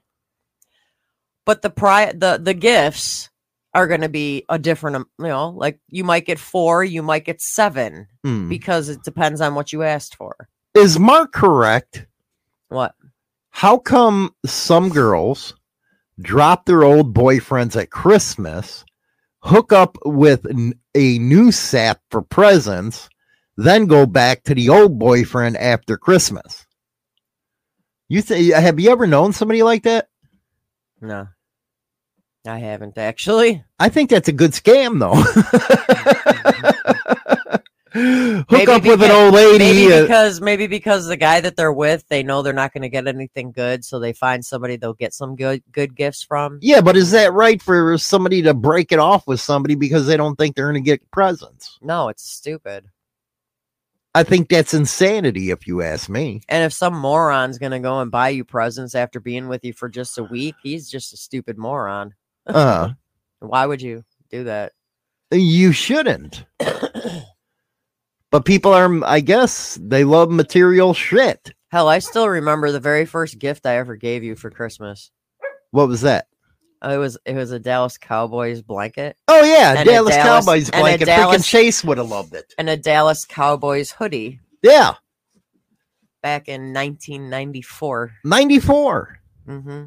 Speaker 3: but the pri the the gifts are going to be a different. You know, like you might get four, you might get seven
Speaker 2: Hmm.
Speaker 3: because it depends on what you asked for.
Speaker 2: Is Mark correct?
Speaker 3: What?
Speaker 2: How come some girls drop their old boyfriends at Christmas, hook up with a new sap for presents, then go back to the old boyfriend after Christmas? You think have you ever known somebody like that?
Speaker 3: No, I haven't actually.
Speaker 2: I think that's a good scam though. Hook
Speaker 3: Maybe
Speaker 2: up with an old lady.
Speaker 3: Maybe because maybe because the guy that they're with, they know they're not going to get anything good, so they find somebody they'll get some good good gifts from.
Speaker 2: yeah, but is that right for somebody to break it off with somebody because they don't think they're going to get presents?
Speaker 3: No, it's stupid.
Speaker 2: I think that's insanity, if you ask me.
Speaker 3: And if some moron's going to go and buy you presents after being with you for just a week, he's just a stupid moron.
Speaker 2: Uh,
Speaker 3: Why would you do that?
Speaker 2: you shouldn't. But people are, I guess, they love material shit.
Speaker 3: Hell, I still remember the very first gift I ever gave you for Christmas.
Speaker 2: What was that?
Speaker 3: It was it was a Dallas Cowboys blanket
Speaker 2: Oh yeah, Dallas,
Speaker 3: Dallas-
Speaker 2: Cowboys blanket.
Speaker 3: Dallas-
Speaker 2: Freaking Chase would have loved it.
Speaker 3: and a Dallas Cowboys hoodie
Speaker 2: Yeah,
Speaker 3: back in 1994.
Speaker 2: ninety four.
Speaker 3: hmm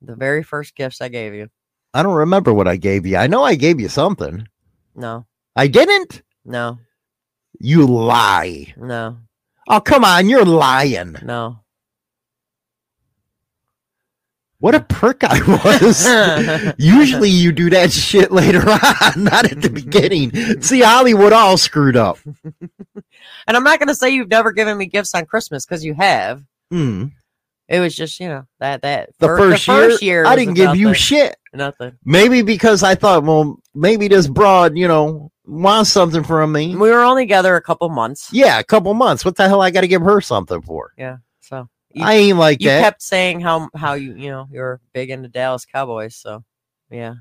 Speaker 3: The very first gifts I gave you.
Speaker 2: I don't remember what I gave you. I know I gave you something.
Speaker 3: No,
Speaker 2: I didn't.
Speaker 3: no,
Speaker 2: You lie.
Speaker 3: no,
Speaker 2: Oh come on, you're lying.
Speaker 3: no.
Speaker 2: What a prick I was. Usually you do that shit later on, not at the beginning. See, Hollywood all screwed up.
Speaker 3: And I'm not going to say you've never given me gifts on Christmas because you have.
Speaker 2: Hmm.
Speaker 3: It was just, you know, that that
Speaker 2: The,
Speaker 3: fir-
Speaker 2: first,
Speaker 3: first
Speaker 2: year,
Speaker 3: year
Speaker 2: I didn't give
Speaker 3: about
Speaker 2: you shit.
Speaker 3: nothing.
Speaker 2: Maybe because I thought, well, maybe this broad, you know, wants something from me.
Speaker 3: We were only together a couple months.
Speaker 2: Yeah, a couple months. What the hell I got to give her something for?
Speaker 3: Yeah. So you,
Speaker 2: I ain't like
Speaker 3: you
Speaker 2: that.
Speaker 3: You kept saying how how you you know you're big into Dallas Cowboys. So yeah,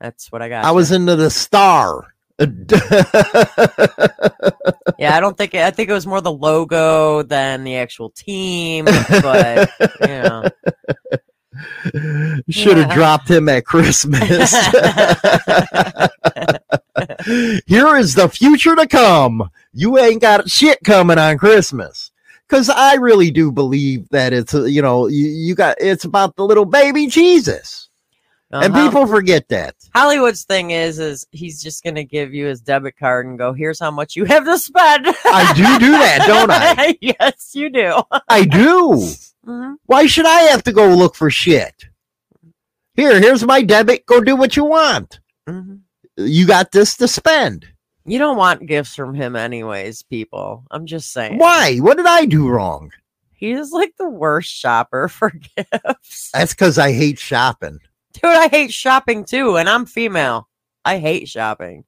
Speaker 3: that's what I got.
Speaker 2: I
Speaker 3: you.
Speaker 2: was into the star.
Speaker 3: Yeah, I don't think I think it was more the logo than the actual team, but you know.
Speaker 2: Should have
Speaker 3: Yeah.
Speaker 2: dropped him at Christmas. Here is the future to come. You ain't got shit coming on Christmas. Cause I really do believe that it's uh, you know you, you got it's about the little baby Jesus, and
Speaker 3: Uh-huh.
Speaker 2: people forget that.
Speaker 3: Hollywood's thing is is he's just gonna give you his debit card and go, here's how much you have to spend.
Speaker 2: I do do that, don't I?
Speaker 3: yes, you do.
Speaker 2: I do.
Speaker 3: Mhm.
Speaker 2: Why should I have to go look for shit? Here, here's my debit. Go do what you want.
Speaker 3: Mhm.
Speaker 2: You got this to spend.
Speaker 3: You don't want gifts from him anyways, people. I'm just saying.
Speaker 2: Why? What did I do wrong?
Speaker 3: He's like the worst shopper for gifts.
Speaker 2: That's because I hate shopping.
Speaker 3: Dude, I hate shopping too, and I'm female. I hate shopping.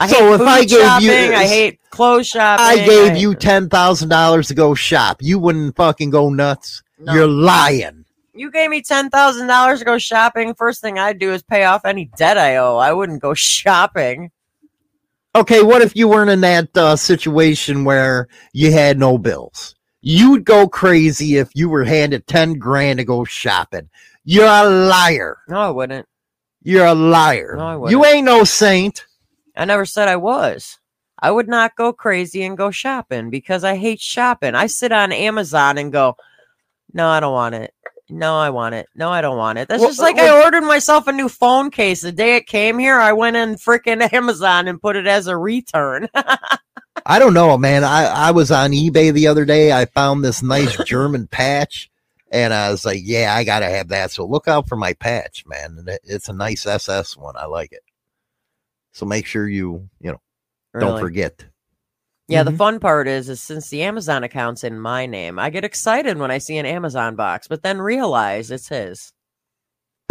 Speaker 3: I
Speaker 2: So
Speaker 3: hate
Speaker 2: if I gave you-
Speaker 3: shopping. I hate clothes shopping.
Speaker 2: I gave
Speaker 3: hate-
Speaker 2: you ten thousand dollars to go shop. You wouldn't fucking go nuts.
Speaker 3: No.
Speaker 2: You're lying.
Speaker 3: You gave me ten thousand dollars to go shopping. First thing I'd do is pay off any debt I owe. I wouldn't go shopping.
Speaker 2: Okay, what if you weren't in that uh, situation where you had no bills? You'd go crazy if you were handed ten grand to go shopping. You're a liar.
Speaker 3: No, I wouldn't.
Speaker 2: You're a liar.
Speaker 3: No, I wouldn't.
Speaker 2: You ain't no saint.
Speaker 3: I never said I was. I would not go crazy and go shopping because I hate shopping. I sit on Amazon and go, no, I don't want it. No, I want it. No, I don't want it. That's
Speaker 2: Well,
Speaker 3: just like
Speaker 2: well-
Speaker 3: I ordered myself a new phone case. The day it came here, I went in freaking Amazon and put it as a return.
Speaker 2: I don't know, man. I, I was on eBay the other day. I found this nice German patch, and I was like, yeah, I got to have that. So look out for my patch, man. And it- It's a nice SS one. I like it. So make sure you, you know, don't forget.
Speaker 3: Yeah, the
Speaker 2: Mhm.
Speaker 3: fun part is, is since the Amazon account's in my name, I get excited when I see an Amazon box, but then realize it's his.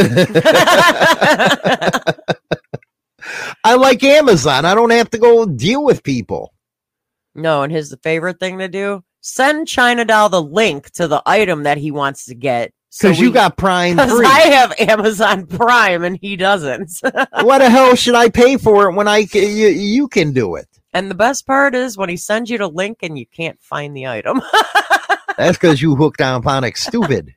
Speaker 2: I like Amazon. I don't have to go deal with people.
Speaker 3: No, and his favorite thing to do: send China Doll the link to the item that he wants to get. so
Speaker 2: Because you got Prime free.
Speaker 3: I have Amazon Prime and he doesn't.
Speaker 2: what the hell should I pay for it when I you, you can do it?
Speaker 3: And the best part is when he sends you the link and you can't find the item.
Speaker 2: That's because you hooked on Phonic stupid.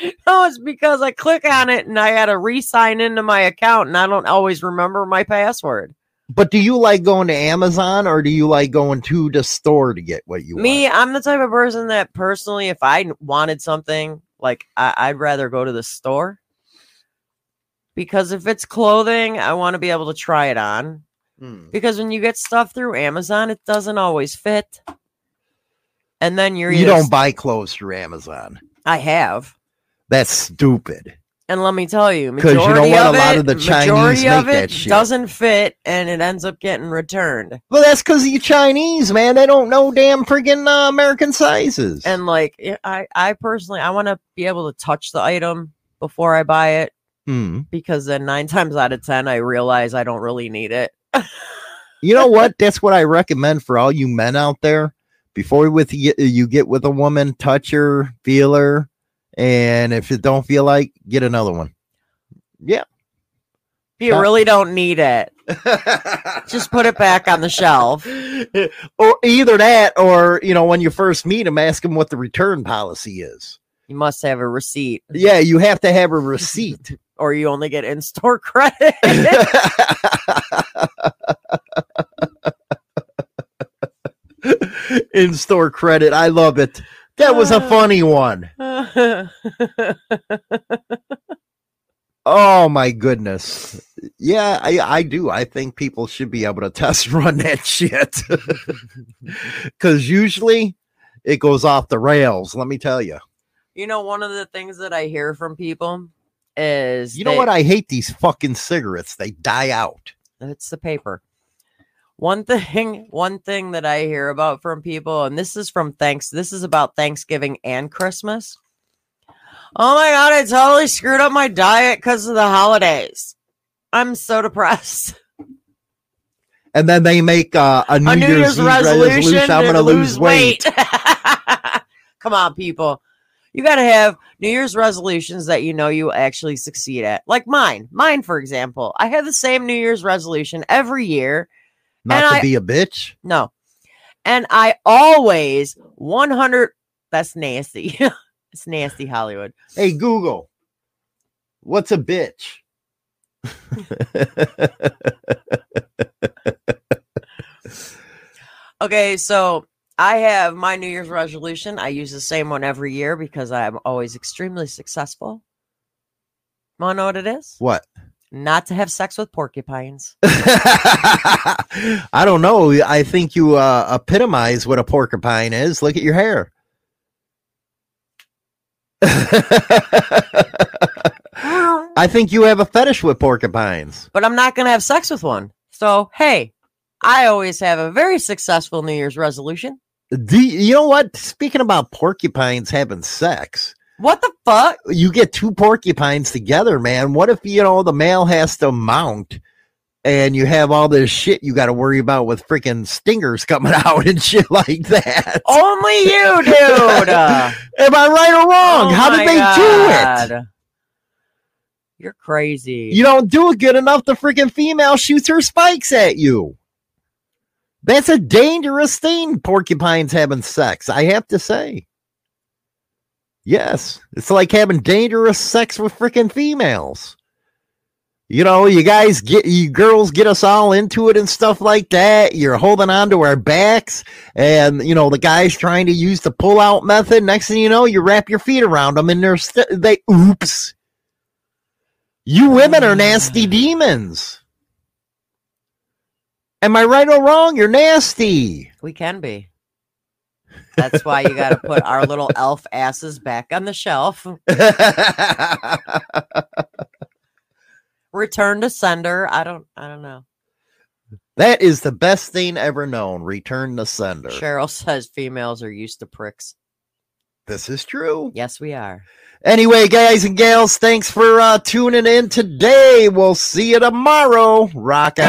Speaker 3: no, it's because I click on it and I had to re-sign into my account and I don't always remember my password.
Speaker 2: But do you like going to Amazon or do you like going to the store to get what you want?
Speaker 3: Me,
Speaker 2: want?
Speaker 3: I'm the type of person that personally, if I wanted something, like I, I'd rather go to the store because if it's clothing, I want to be able to try it on.
Speaker 2: Hmm.
Speaker 3: Because when you get stuff through Amazon, it doesn't always fit. And then you're
Speaker 2: You don't
Speaker 3: s-
Speaker 2: buy clothes through Amazon.
Speaker 3: I have.
Speaker 2: That's stupid.
Speaker 3: And let me tell you,
Speaker 2: because you know
Speaker 3: majority
Speaker 2: what? A lot
Speaker 3: it-
Speaker 2: of the Chinese
Speaker 3: majority of
Speaker 2: make that
Speaker 3: it
Speaker 2: shit.
Speaker 3: doesn't fit, and it ends up getting returned.
Speaker 2: Well, that's because you Chinese, man. They don't know damn friggin' uh, American sizes.
Speaker 3: And like, I- I, personally, I want to be able to touch the item before I buy it
Speaker 2: Hmm.
Speaker 3: because then nine times out of ten, I realize I don't really need it.
Speaker 2: You know what? That's what I recommend for all you men out there. Before with you, you get with a woman, touch her, feel her, and if you don't feel like, get another one.
Speaker 3: Yeah.
Speaker 2: You
Speaker 3: really don't need it. Just put it back on the shelf.
Speaker 2: or either that, or you know, when you first meet him, ask him what the return policy is.
Speaker 3: You must have a receipt,
Speaker 2: Yeah, you have to have a receipt.
Speaker 3: Or you only get in store credit.
Speaker 2: In store credit. I love it. That was a ah. funny one. Oh my goodness. Yeah, I, I do. I think people should be able to test run that shit. Cause usually it goes off the rails, let me tell you.
Speaker 3: you know, one of the things that I hear from people is
Speaker 2: You know
Speaker 3: they-
Speaker 2: what? I hate these fucking cigarettes. They die out.
Speaker 3: It's the paper. One thing, one thing that I hear about from people, and this is from thanks. This is about Thanksgiving and Christmas. Oh my god, I totally screwed up my diet because of the holidays. I'm so depressed.
Speaker 2: And then they make uh, a New,
Speaker 3: A New
Speaker 2: Year's,
Speaker 3: Year's
Speaker 2: Eve
Speaker 3: resolution,
Speaker 2: I'm going to lose weight.
Speaker 3: Come on, people. You got to have New Year's resolutions that you know you actually succeed at. Like mine. Mine, for example. I have the same New Year's resolution every year.
Speaker 2: Not to
Speaker 3: I-
Speaker 2: be a bitch.
Speaker 3: No. And I always 100 that's nasty. it's nasty Hollywood.
Speaker 2: Hey, Google, what's a bitch?
Speaker 3: Okay, so I have my New Year's resolution. I use the same one every year because I'm always extremely successful. Want to know what it is?
Speaker 2: what?
Speaker 3: Not to have sex with porcupines.
Speaker 2: I don't know. I think you uh, epitomize what a porcupine is. Look at your hair. I think you have a fetish with porcupines.
Speaker 3: but I'm not going to have sex with one. So, hey, I always have a very successful New Year's resolution.
Speaker 2: Do you, know what? Speaking about porcupines having sex,
Speaker 3: What the fuck?
Speaker 2: you get two porcupines together, man. What if you know the male has to mount and you have all this shit you got to worry about with freaking stingers coming out and shit like that?
Speaker 3: Only you, dude.
Speaker 2: Am I right or wrong?
Speaker 3: oh
Speaker 2: How did they do it?
Speaker 3: You're crazy.
Speaker 2: You don't do it good enough. The freaking female shoots her spikes at you. That's a dangerous thing. Porcupines having sex. I have to say. Yes, it's like having dangerous sex with freaking females. You know, you guys get you girls get us all into it and stuff like that. You're holding on to our backs, and you know the guy's trying to use the pull out method. Next thing you know, you wrap your feet around them, and they're st- they oops. You women are nasty demons. Am I right or wrong? You're nasty.
Speaker 3: we can be. That's why you got to put our little elf asses back on the shelf. Return to sender. I don't. I don't know.
Speaker 2: that is the best thing ever known. Return the sender.
Speaker 3: Cheryl says females are used to pricks.
Speaker 2: This is true.
Speaker 3: Yes, we are.
Speaker 2: Anyway, guys and gals, thanks for uh, tuning in today. We'll see you tomorrow. Rock on.